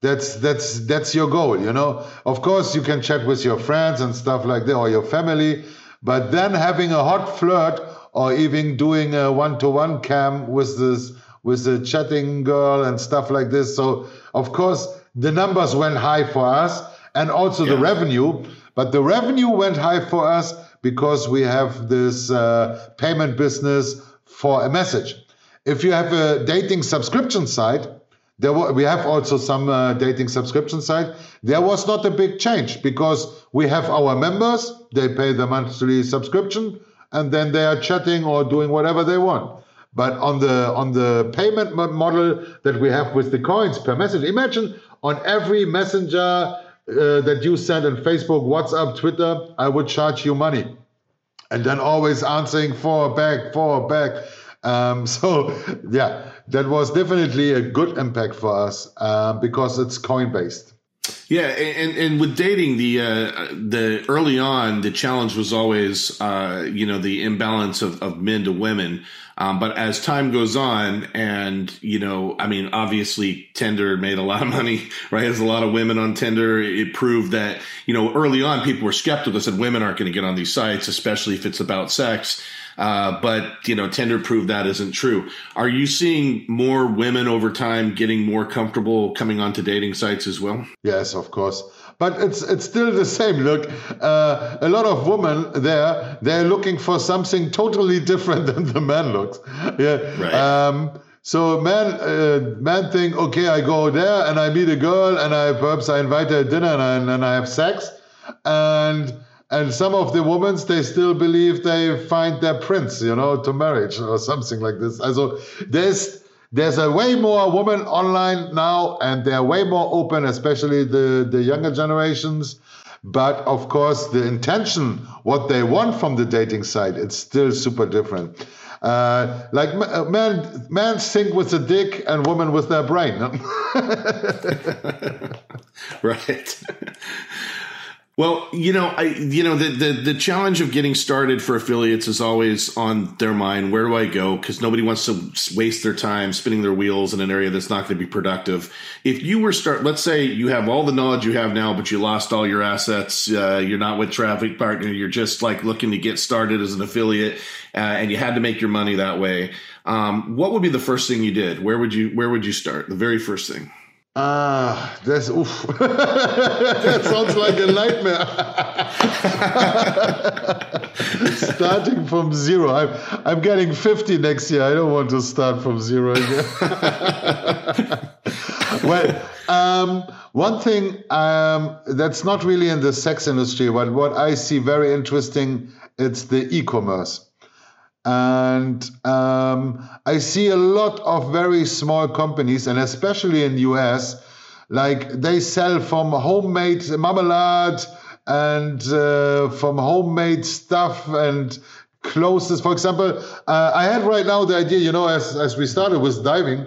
That's that's that's your goal you know? Of course you can chat with your friends and stuff like that or your family but then having a hot flirt or even doing a one-to-one cam with this with the chatting girl and stuff like this. So of course the numbers went high for us and also yeah. the revenue. But the revenue went high for us because we have this uh, payment business for a message. If you have a dating subscription site, there we have also some uh, dating subscription site. There was not a big change because we have our members. They pay the monthly subscription, and then they are chatting or doing whatever they want. But on the on the payment model that we have with the coins per message, imagine on every messenger uh, that you send on Facebook, WhatsApp, Twitter, I would charge you money, and then always answering for back, for back. Um, so yeah, that was definitely a good impact for us uh, because it's coin based. Yeah, and, and with dating, the uh, the early on, the challenge was always, uh, you know, the imbalance of, of men to women. Um, but as time goes on, and you know, I mean, obviously, Tinder made a lot of money, right? There's a lot of women on Tinder. It proved that, you know, early on, people were skeptical. Said women aren't going to get on these sites, especially if it's about sex. Uh, but you know, Tinder proved that isn't true. Are you seeing more women over time getting more comfortable coming onto dating sites as well? Yes, of course. But it's it's still the same. Look, uh, a lot of women there they're looking for something totally different than the man looks. Yeah. Right. Um, so man, uh, man think, okay, I go there and I meet a girl and I perhaps I invite her to dinner and I, and I have sex, and and some of the women they still believe they find their prince, you know, to marriage or something like this. Also, there's there's a way more women online now, and they're way more open, especially the the younger generations. But of course, the intention, what they want from the dating site, it's still super different. Uh, like uh, men, men think with the dick, and women with their brain. right. Well, you know, I you know the, the the challenge of getting started for affiliates is always on their mind. Where do I go? Because nobody wants to waste their time spinning their wheels in an area that's not going to be productive. If you were start, let's say you have all the knowledge you have now, but you lost all your assets. Uh, you're not with Traffic Partner. You're just like looking to get started as an affiliate, uh, and you had to make your money that way. Um, what would be the first thing you did? Where would you Where would you start? The very first thing. Ah, that's oof. that sounds like a nightmare. Starting from zero. I'm I'm getting 50 next year. I don't want to start from zero again. well, um, one thing um, that's not really in the sex industry, but what I see very interesting, it's the e-commerce. And um, I see a lot of very small companies, and especially in the US, like they sell from homemade marmalade and uh, from homemade stuff and clothes. For example, uh, I had right now the idea, you know, as, as we started with diving,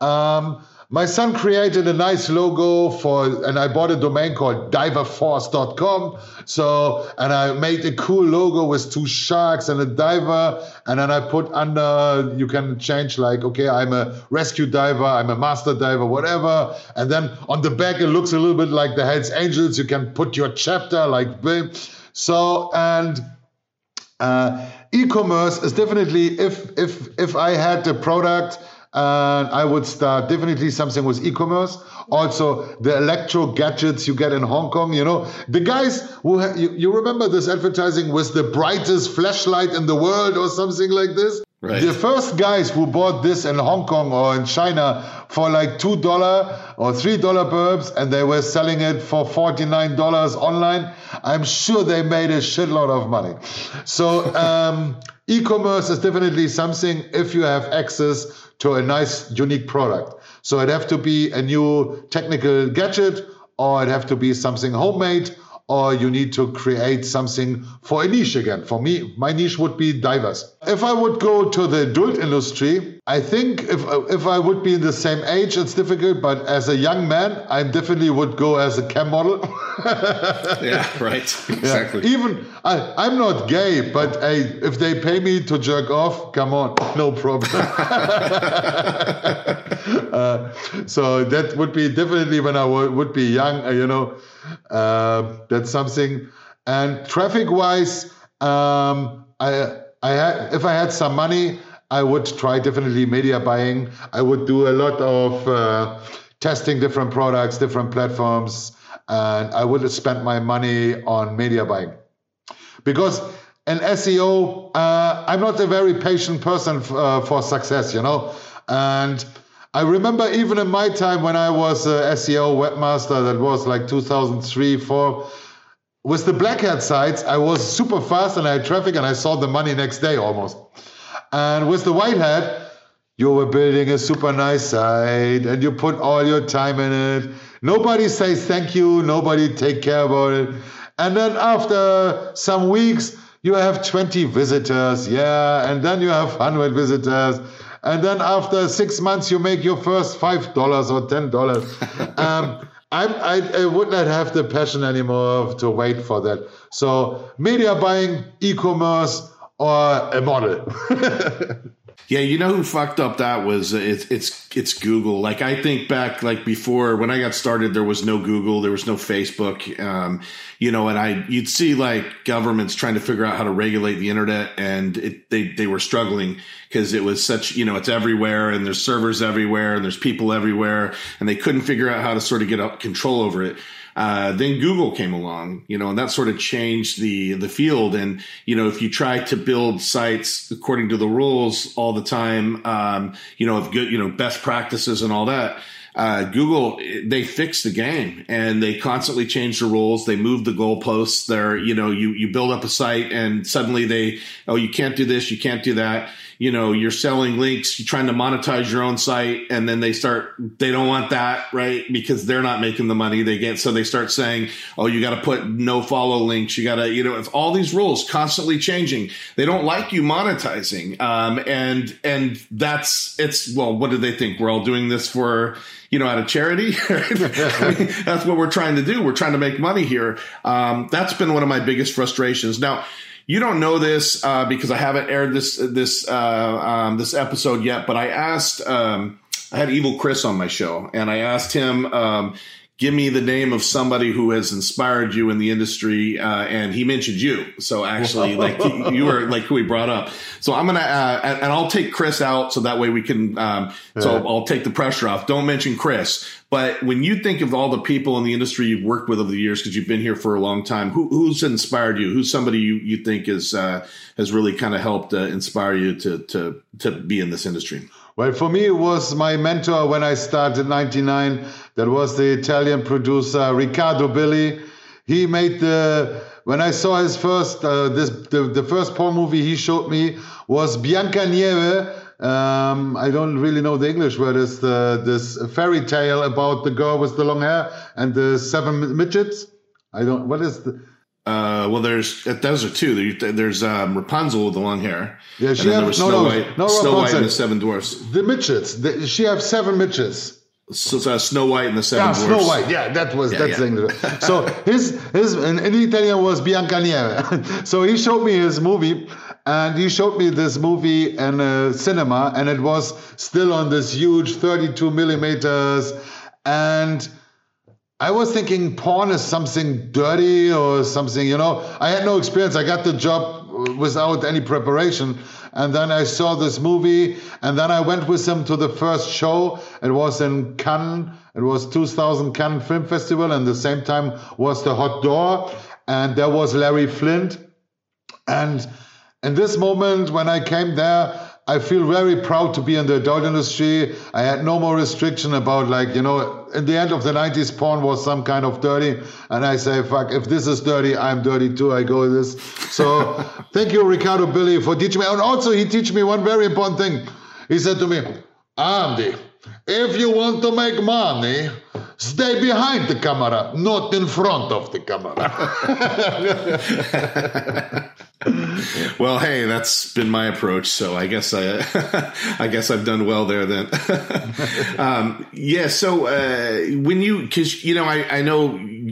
um, my son created a nice logo for, and I bought a domain called diverforce.com. So, and I made a cool logo with two sharks and a diver. And then I put under, you can change like, okay, I'm a rescue diver, I'm a master diver, whatever. And then on the back, it looks a little bit like the Hells Angels. You can put your chapter like, so, and, uh, e-commerce is definitely if if if I had the product and I would start definitely something with e-commerce. Also, the electro gadgets you get in Hong Kong. You know, the guys who ha- you, you remember this advertising with the brightest flashlight in the world or something like this. Right. The first guys who bought this in Hong Kong or in China for like two dollar or three dollar bulbs, and they were selling it for forty nine dollars online. I'm sure they made a shitload of money. So um, e-commerce is definitely something if you have access to a nice unique product. So it have to be a new technical gadget, or it have to be something homemade, or you need to create something for a niche again. For me, my niche would be divers. If I would go to the adult industry, I think if if I would be in the same age, it's difficult. But as a young man, I definitely would go as a cam model. yeah, right. Exactly. Yeah. Even I, I'm not gay, but hey, if they pay me to jerk off, come on, no problem. uh, so that would be definitely when I w- would be young, uh, you know. Uh, that's something. And traffic-wise, um, I, I had, if I had some money, I would try definitely media buying. I would do a lot of uh, testing different products, different platforms, and I would spend my money on media buying because in SEO, uh, I'm not a very patient person f- uh, for success, you know, and I remember even in my time when I was SEO webmaster, that was like 2003, four. With the black hat sites, I was super fast and I had traffic and I saw the money next day almost. And with the white hat, you were building a super nice site and you put all your time in it. Nobody says thank you, nobody take care about it. And then after some weeks, you have 20 visitors, yeah, and then you have 100 visitors. And then after six months, you make your first $5 or $10. um, I, I, would not have the passion anymore to wait for that. So, media buying, e commerce, or a model. Yeah, you know who fucked up that was it's it's it's Google. Like I think back like before when I got started, there was no Google, there was no Facebook, um, you know, and I you'd see like governments trying to figure out how to regulate the internet, and it, they they were struggling because it was such you know it's everywhere, and there's servers everywhere, and there's people everywhere, and they couldn't figure out how to sort of get up control over it. Uh, then Google came along, you know, and that sort of changed the the field. And you know, if you try to build sites according to the rules all the time, um, you know, of good, you know, best practices and all that. Uh, Google, they fixed the game and they constantly change the rules. They move the goalposts. They're, you know, you, you build up a site and suddenly they, oh, you can't do this. You can't do that you know, you're selling links, you're trying to monetize your own site, and then they start, they don't want that, right? Because they're not making the money they get. So they start saying, oh, you got to put no follow links. You got to, you know, it's all these rules constantly changing. They don't like you monetizing. Um, and, and that's, it's, well, what do they think? We're all doing this for, you know, out of charity. I mean, that's what we're trying to do. We're trying to make money here. Um, that's been one of my biggest frustrations. Now, you don't know this uh, because I haven't aired this this uh, um, this episode yet, but I asked um, I had Evil Chris on my show, and I asked him. Um, give me the name of somebody who has inspired you in the industry uh, and he mentioned you. So actually like you were like who he brought up. So i'm gonna uh, and, and, i'll take chris out so that way we can um, so i'll take the pressure off. Don't mention chris. But when you think of all the people in the industry you've worked with over the years, because you've been here for a long time, who, who's inspired you? Who's somebody you, you think is uh, has really kind of helped uh, inspire you to to to be in this industry? Well, for me, it was my mentor when I started in '99. That was the Italian producer Riccardo Billy. He made the when I saw his first uh, this the, the first porn movie he showed me was Biancaneve um, I don't really know the English word. Is the this fairy tale about the girl with the long hair and the seven midgets? I don't. What is the? Uh, well, there's those are two. There's um, Rapunzel with the long hair. Yeah, she has no, Snow no, White, no, Snow White and the Seven Dwarfs. The midgets. The, she has seven midgets. So, uh, Snow White and the Seven yeah, Dwarfs. Snow White. Yeah, that was yeah, that's yeah. the So his his in, in Italian was Bianca Biancaneve. so he showed me his movie, and he showed me this movie in a cinema, and it was still on this huge 32 millimeters, and. I was thinking porn is something dirty or something, you know. I had no experience. I got the job without any preparation. And then I saw this movie, and then I went with him to the first show. It was in Cannes. It was 2000 Cannes Film Festival, and the same time was the Hot d'Or, and there was Larry Flynt. And in this moment, when I came there, I feel very proud to be in the adult industry. I had no more restriction about like, you know, in the end of the 90s, porn was some kind of dirty. And I say, fuck, if this is dirty, I'm dirty too. I go with this. So thank you, Ricardo Billy, for teaching me. And also he teach me one very important thing. He said to me, Andy, if you want to make money, stay behind the camera, not in front of the camera. well, hey, that's been my approach, so I guess I, I guess I've done well there then. um, yeah. So uh, when you, because you know, I, I know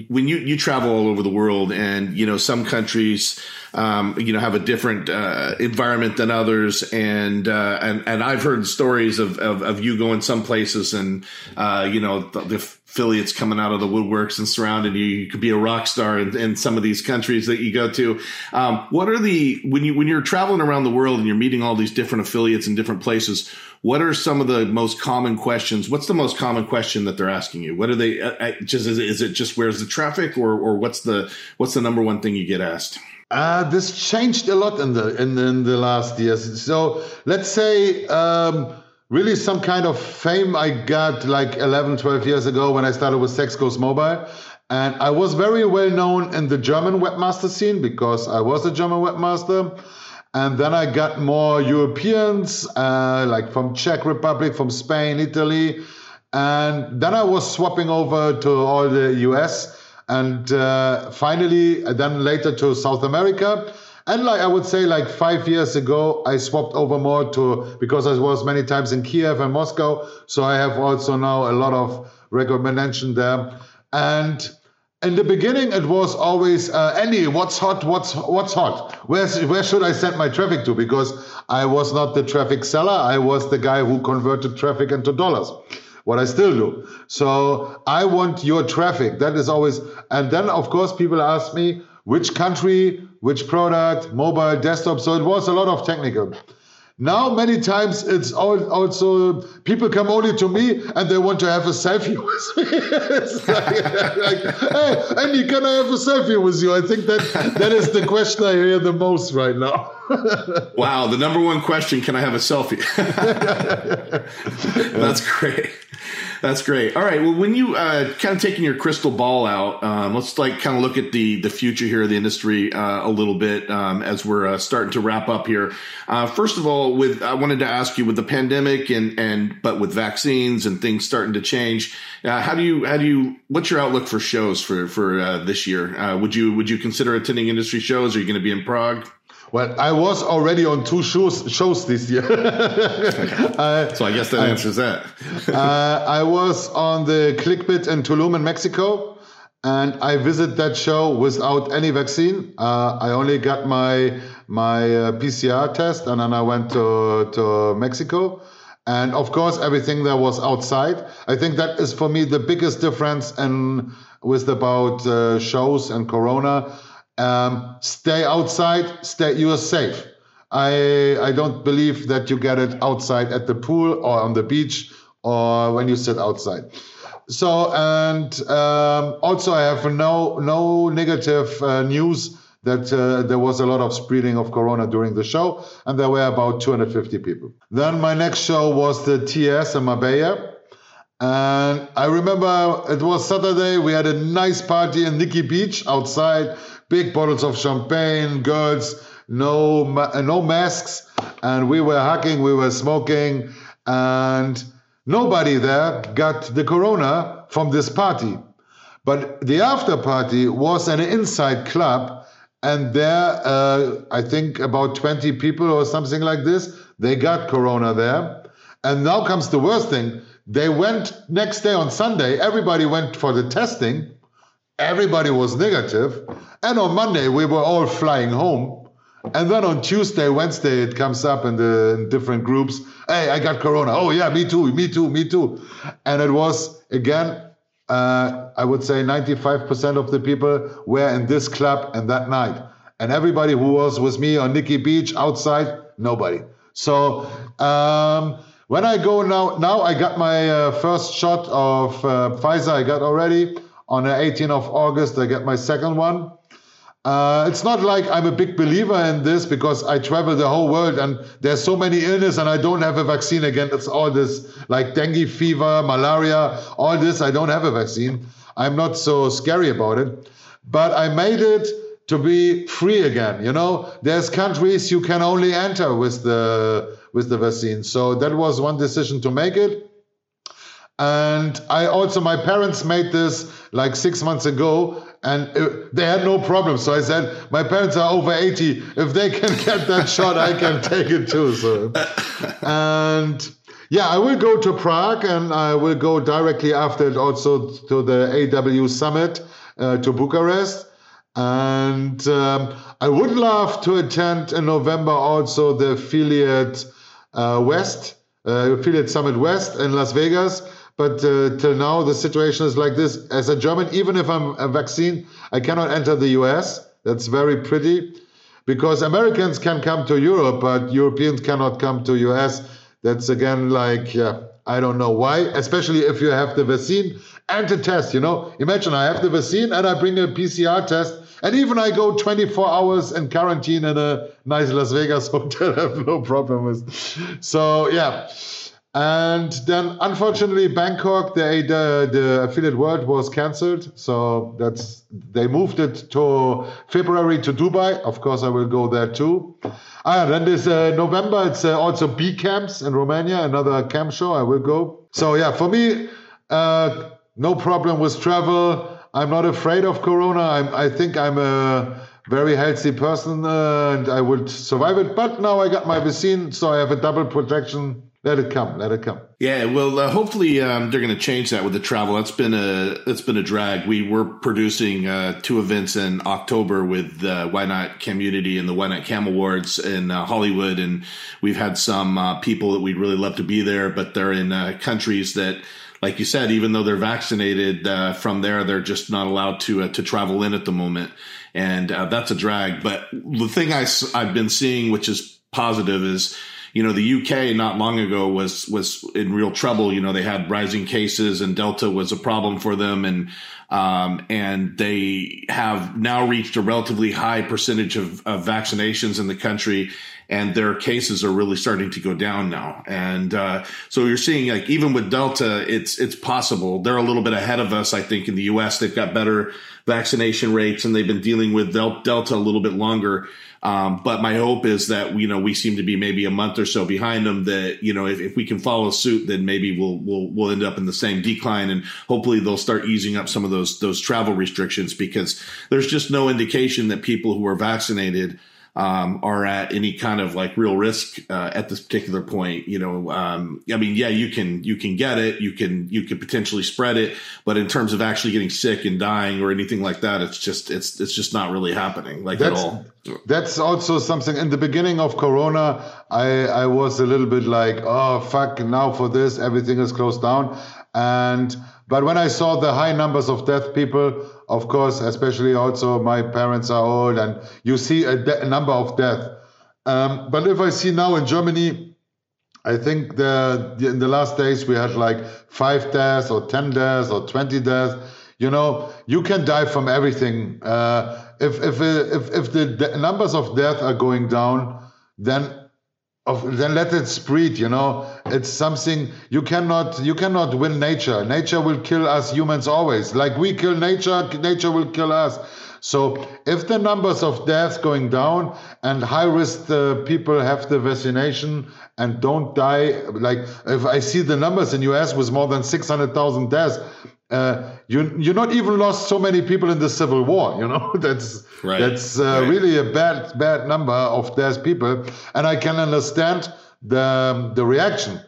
when you you travel all over the world, and you know, some countries um, you know, have a different uh, environment than others. And, uh, and, and I've heard stories of, of, of you going some places and, uh, you know, the, the, affiliates coming out of the woodworks and surrounding you. You could be a rock star in, in some of these countries that you go to. Um, what are the, when you, when you're traveling around the world and you're meeting all these different affiliates in different places, what are some of the most common questions? What's the most common question that they're asking you? What are they uh, uh just, is it, is it just where's the traffic or, or what's the, what's the number one thing you get asked? Uh, this changed a lot in the in, in the last years. So let's say um, really some kind of fame I got like 11, 12 years ago when I started with Sex Goes Mobile. And I was very well known in the German webmaster scene because I was a German webmaster. And then I got more Europeans, uh, like from Czech Republic, from Spain, Italy. And then I was swapping over to all the US and uh, finally then later to South America. And like I would say, like five years ago, I swapped over more to because I was many times in Kiev and Moscow, so I have also now a lot of recommendation there. And in the beginning, it was always uh, Andy, what's hot? What's what's hot? Where's where should I send my traffic to? Because I was not the traffic seller; I was the guy who converted traffic into dollars what I still do. So I want your traffic. That is always, and then of course people ask me which country, which product, mobile, desktop. So it was a lot of technical. Now, many times it's also people come only to me and they want to have a selfie with me. it's like, like, hey, Andy, can I have a selfie with you? I think that that is the question I hear the most right now. wow, the number one question: Can I have a selfie? That's great. That's great. All right. Well, when you uh, kind of taking your crystal ball out, um, let's like kind of look at the the future here of the industry uh, a little bit um, as we're uh, starting to wrap up here. Uh, first of all, with I wanted to ask you with the pandemic and and but with vaccines and things starting to change, uh, how do you how do you what's your outlook for shows for for uh, this year? would you would you consider attending industry shows? Are you going to be in Prague? Well, I was already on two shows, shows this year. so I guess that answers that. uh, I was on the Clickbit in Tulum in Mexico, and I visited that show without any vaccine. Uh, I only got my my uh, PCR test, and then I went to to Mexico. And of course, everything there was outside. I think that is for me the biggest difference in with about uh, shows and Corona um, stay outside. Stay. You are safe. I I don't believe that you get it outside at the pool or on the beach or when you sit outside. So and um, also I have no no negative uh, news that uh, there was a lot of spreading of corona during the show, and there were about 250 people. Then my next show was the TS in Marbella. And I remember it was Saturday. We had a nice party in Nikki Beach outside, big bottles of champagne, goods, no ma- no masks, and we were hugging, we were smoking, and nobody there got the corona from this party. But the after party was an inside club, and there, uh, I think about 20 people or something like this, they got corona there. And now comes the worst thing. They went next day on Sunday, everybody went for the testing, everybody was negative, and on Monday we were all flying home. And then on Tuesday, Wednesday, it comes up in the in different groups. Hey, I got corona. Oh yeah, me too, me too, me too. And it was again, uh, I would say 95% of the people were in this club and that night. And everybody who was with me on Nikki Beach outside, nobody. So um, when I go now, now I got my uh, first shot of uh, Pfizer. I got already on the 18th of August. I get my second one. Uh, it's not like I'm a big believer in this because I travel the whole world and there's so many illness and I don't have a vaccine against all this like dengue fever, malaria, all this. I don't have a vaccine. I'm not so scary about it, but I made it to be free again. You know, there's countries you can only enter with the with the vaccine. So that was one decision to make it. And I also, my parents made this like six months ago and they had no problem. So I said, my parents are over 80. If they can get that shot, I can take it too. So, and yeah, I will go to Prague and I will go directly after it also to the AW summit uh, to Bucharest. And um, I would love to attend in November also the affiliate uh, West, uh, affiliate summit West in Las Vegas but uh, till now, the situation is like this. As a German, even if I'm a vaccine, I cannot enter the US. That's very pretty because Americans can come to Europe, but Europeans cannot come to US. That's again like, yeah, I don't know why, especially if you have the vaccine and the test. You know, imagine I have the vaccine and I bring a PCR test, and even I go 24 hours in quarantine in a nice Las Vegas hotel, I have no problem with. So, yeah. And then, unfortunately, Bangkok, the, the, affiliate world was cancelled. So that's they moved it to February to Dubai. Of course, I will go there too. Ah, then this uh, November, it's uh, also B camps in Romania, another camp show. I will go. So yeah, for me, uh, no problem with travel. I'm not afraid of Corona. I'm, I think I'm a very healthy person uh, and I would survive it. But now I got my vaccine, so I have a double protection let it come. Let it come. Yeah, well, uh, hopefully um, they're going to change that with the travel. That's been a that's been a drag. We were producing uh, two events in October with the YNOT Community and the YNOT Cam Awards in uh, Hollywood, and we've had some uh, people that we'd really love to be there, but they're in uh, countries that. Like you said, even though they're vaccinated uh, from there, they're just not allowed to to travel in at the moment, and that's a drag. But the thing I, I've been seeing, which is positive, is you know, the UK not long ago was was in real trouble. You know, they had rising cases, and Delta was a problem for them, and um, and they have now reached a relatively high percentage of, of vaccinations in the country and their cases are really starting to go down now. And uh, so you're seeing like even with Delta, it's it's possible they're a little bit ahead of us. I think in the U.S. they've got better vaccination rates and they've been dealing with Delta a little bit longer. Um, but my hope is that you know we seem to be maybe a month or so behind them. That you know if, if, we can follow suit, then maybe we'll we'll we'll end up in the same decline, and hopefully they'll start easing up some of those those travel restrictions because there's just no indication that people who are vaccinated um, are at any kind of like real risk uh, at this particular point. You know, um, I mean, yeah, you can you can get it, you can you can potentially spread it, but in terms of actually getting sick and dying or anything like that, it's just it's it's just not really happening like that's, at all. That's also something. In the beginning of Corona, I I was a little bit like, oh fuck, now for this everything is closed down, and but when I saw the high numbers of death people of course, especially also my parents are old, and you see a, de- number of death. Um, but if I see now in Germany, I think the, in the last days we had like five deaths or 10 deaths or 20 deaths. You know, you can die from everything. Uh, if, if, if, if the numbers of death are going down, then of, then let it spread you know. It's something you cannot you cannot win nature. Nature will kill us humans always. Like we kill nature nature will kill us so if the numbers of deaths going down and high risk uh, people have the vaccination and don't die like if i see the numbers in us with more than 600000 deaths uh, you you not even lost so many people in the civil war. You know that's right. that's uh, right. really a bad bad number of dead people, and I can understand the the reaction.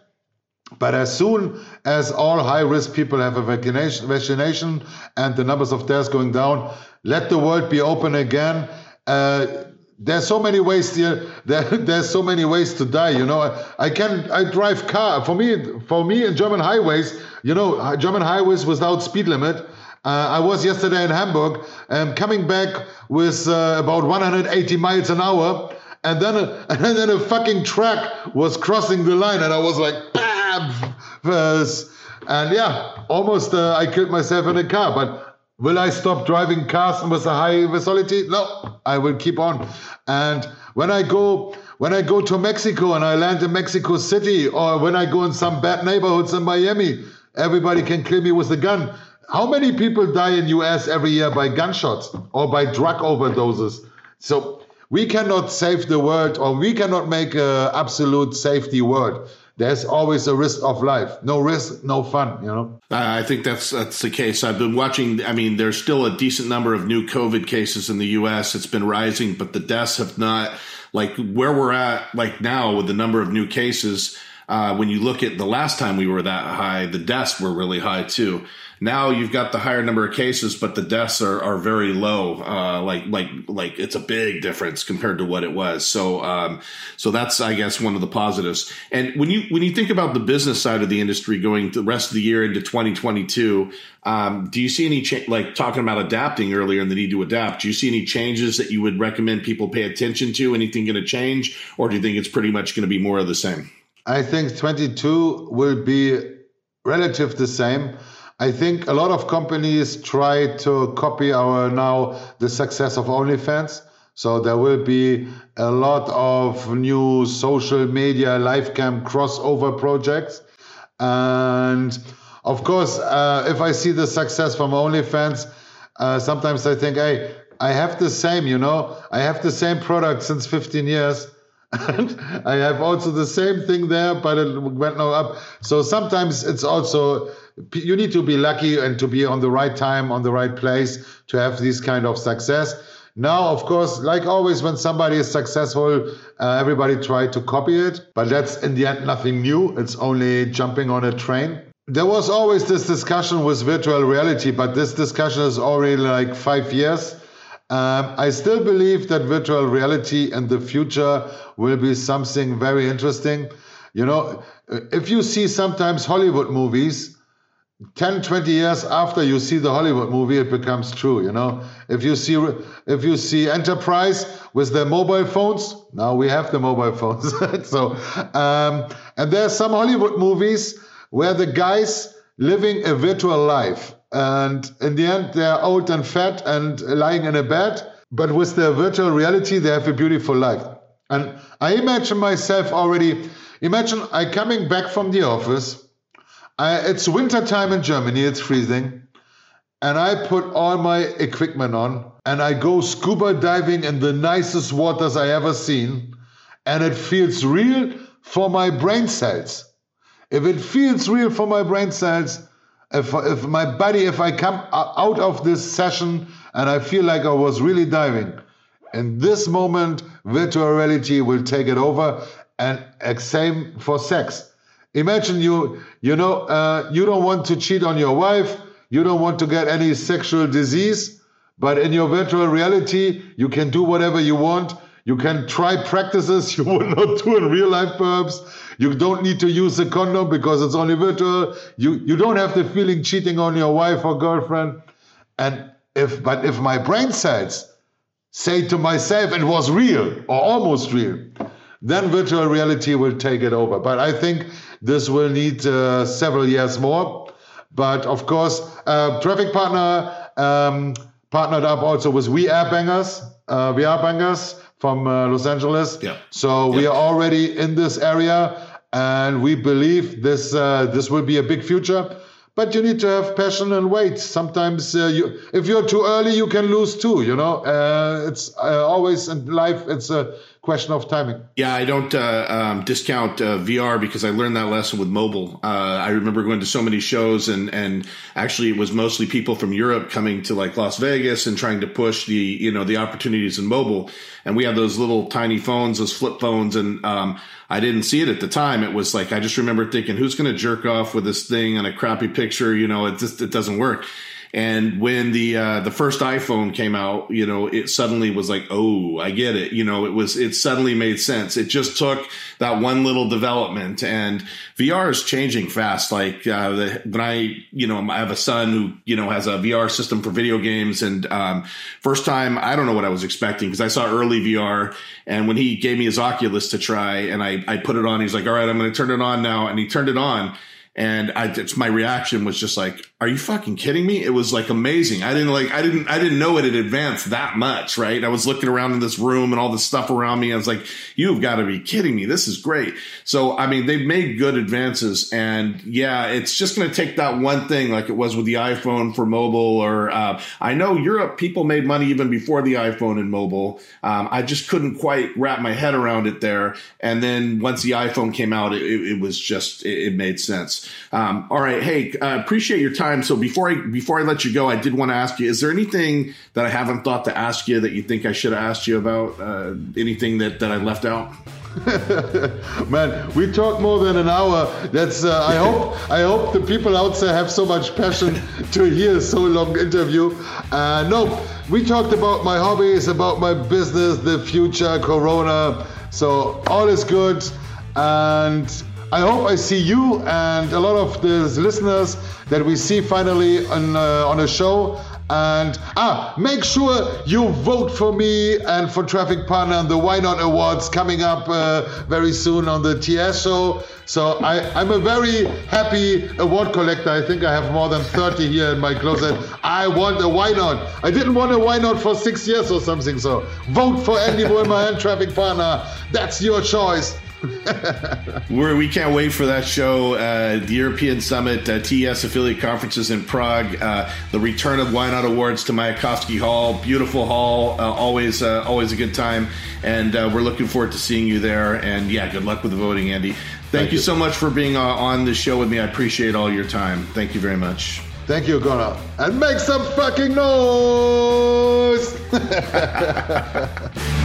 But as soon as all high risk people have a vaccination, vaccination and the numbers of deaths going down, let the world be open again. Uh, there's so many ways here. There, there's so many ways to die. You know, I, I can I drive car. For me, for me in German highways, you know, German highways without speed limit. Uh, I was yesterday in Hamburg, and coming back with uh, about 180 miles an hour, and then a, and then a fucking truck was crossing the line, and I was like, bam, and yeah, almost uh, I killed myself in a car, but. Will I stop driving cars with a high visibility? No, I will keep on. And when I go when I go to Mexico and I land in Mexico City, or when I go in some bad neighborhoods in Miami, Everybody can kill me with a gun. How many people die in US every year by gunshots or by drug overdoses? So we cannot save the world or we cannot make an absolute safety world. There's always a risk of life. No risk, no fun, you know? I think that's that's the case. I've been watching I mean there's still a decent number of new COVID cases in the US. It's been rising, but the deaths have not like where we're at like now with the number of new cases uh, when you look at the last time we were that high, the deaths were really high too. Now you've got the higher number of cases, but the deaths are, are very low. Uh, like like like it's a big difference compared to what it was. So um, so that's I guess one of the positives. And when you when you think about the business side of the industry going the rest of the year into 2022, um, do you see any cha- like talking about adapting earlier and the need to adapt? Do you see any changes that you would recommend people pay attention to? Anything going to change, or do you think it's pretty much going to be more of the same? I think 22 will be relative the same. I think a lot of companies try to copy our now the success of OnlyFans. So there will be a lot of new social media live cam crossover projects. And of course, uh, if I see the success from OnlyFans, uh, sometimes I think, hey, I have the same, you know, I have the same product since 15 years and I have also the same thing there, but it went now up. So sometimes it's also you need to be lucky and to be on the right time, on the right place to have this kind of success. Now, of course, like always, when somebody is successful, uh, everybody try to copy it, but that's in the end nothing new. It's only jumping on a train. There was always this discussion with virtual reality, but this discussion is already like five years. Um, I still believe that virtual reality in the future will be something very interesting. You know, if you see sometimes Hollywood movies, 10 20 years after you see the hollywood movie it becomes true you know if you see if you see enterprise with their mobile phones now we have the mobile phones so um, and there are some hollywood movies where the guys living a virtual life and in the end, they're old and fat and lying in a bed. But with their virtual reality, they have a beautiful life. And I imagine myself already. Imagine I coming back from the office. I, it's winter time in Germany. It's freezing, and I put all my equipment on, and I go scuba diving in the nicest waters I ever seen, and it feels real for my brain cells. If it feels real for my brain cells, if, if my body, if I come out of this session and I feel like I was really diving, in this moment, virtual reality will take it over. And same for sex. Imagine you, you know, uh, you don't want to cheat on your wife, you don't want to get any sexual disease, but in your virtual reality, you can do whatever you want. You can try practices you would not do in real life, perhaps. You don't need to use a condom because it's only virtual. You you don't have the feeling cheating on your wife or girlfriend. And if but if my brain cells say to myself it was real or almost real, then virtual reality will take it over. But I think this will need uh, several years more. But of course, uh, Traffic Partner um, partnered up also with VR Bangers, uh, VR Bangers from uh, Los Angeles. Yeah. So we are already in this area, and we believe this uh, this will be a big future. But you need to have passion and wait. Sometimes, uh, you, if you're too early, you can lose too. You know, uh, it's uh, always in life. It's a question of timing. Yeah, I don't uh, um, discount uh, VR because I learned that lesson with mobile. Uh, I remember going to so many shows, and and actually it was mostly people from Europe coming to like Las Vegas and trying to push the you know the opportunities in mobile. And we had those little tiny phones, those flip phones, and um, I didn't see it at the time. It was like I just remember thinking, who's going to jerk off with this thing and a crappy picture? You know, it just it doesn't work. And when the uh, the first iPhone came out, you know, it suddenly was like, oh, I get it. You know, it was it suddenly made sense. It just took that one little development, and VR is changing fast. Like uh, the, when I, you know, I have a son who you know has a VR system for video games, and um, first time I don't know what I was expecting because I saw early VR, and when he gave me his Oculus to try, and I I put it on, he's like, all right, I'm going to turn it on now, and he turned it on. And I, my reaction was just like, are you fucking kidding me? It was like amazing. I didn't like, I didn't, I didn't know it had advanced that much, right? I was looking around in this room and all the stuff around me. I was like, you've got to be kidding me. This is great. So, I mean, they've made good advances and yeah, it's just going to take that one thing like it was with the iPhone for mobile or, uh, I know Europe people made money even before the iPhone and mobile. Um, I just couldn't quite wrap my head around it there. And then once the iPhone came out, it, it was just, it, it made sense. Um, all right. Hey, uh, appreciate your time. So before I before I let you go, I did want to ask you: Is there anything that I haven't thought to ask you that you think I should have asked you about? Uh, anything that that I left out? Man, we talked more than an hour. That's uh, I hope I hope the people out there have so much passion to hear so long interview. Uh, no, we talked about my hobbies, about my business, the future, Corona. So all is good, and I hope I see you and a lot of the listeners that we see finally on uh, on a show. And ah, make sure you vote for me and for Traffic Partner on the YNOT Awards coming up uh, very soon on the TES show. So I, I'm a very happy award collector. I think I have more than 30 here in my closet. I want a YNOT. I didn't want a YNOT for six years or something. So vote for Andy Wullmer and Traffic Partner. That's your choice. We're, we can't wait for that show. Uh, the European Summit, uh, TES affiliate conferences in Prague, uh, the return of YNOT Awards to Mayakovsky Hall. Beautiful hall, uh, always uh, always a good time. And uh, we're looking forward to seeing you there. And yeah, good luck with the voting, Andy. Thank, Thank you, you, so much for being on the show with me. I appreciate all your time. Thank you very much. Thank you, Connor. And make some fucking noise!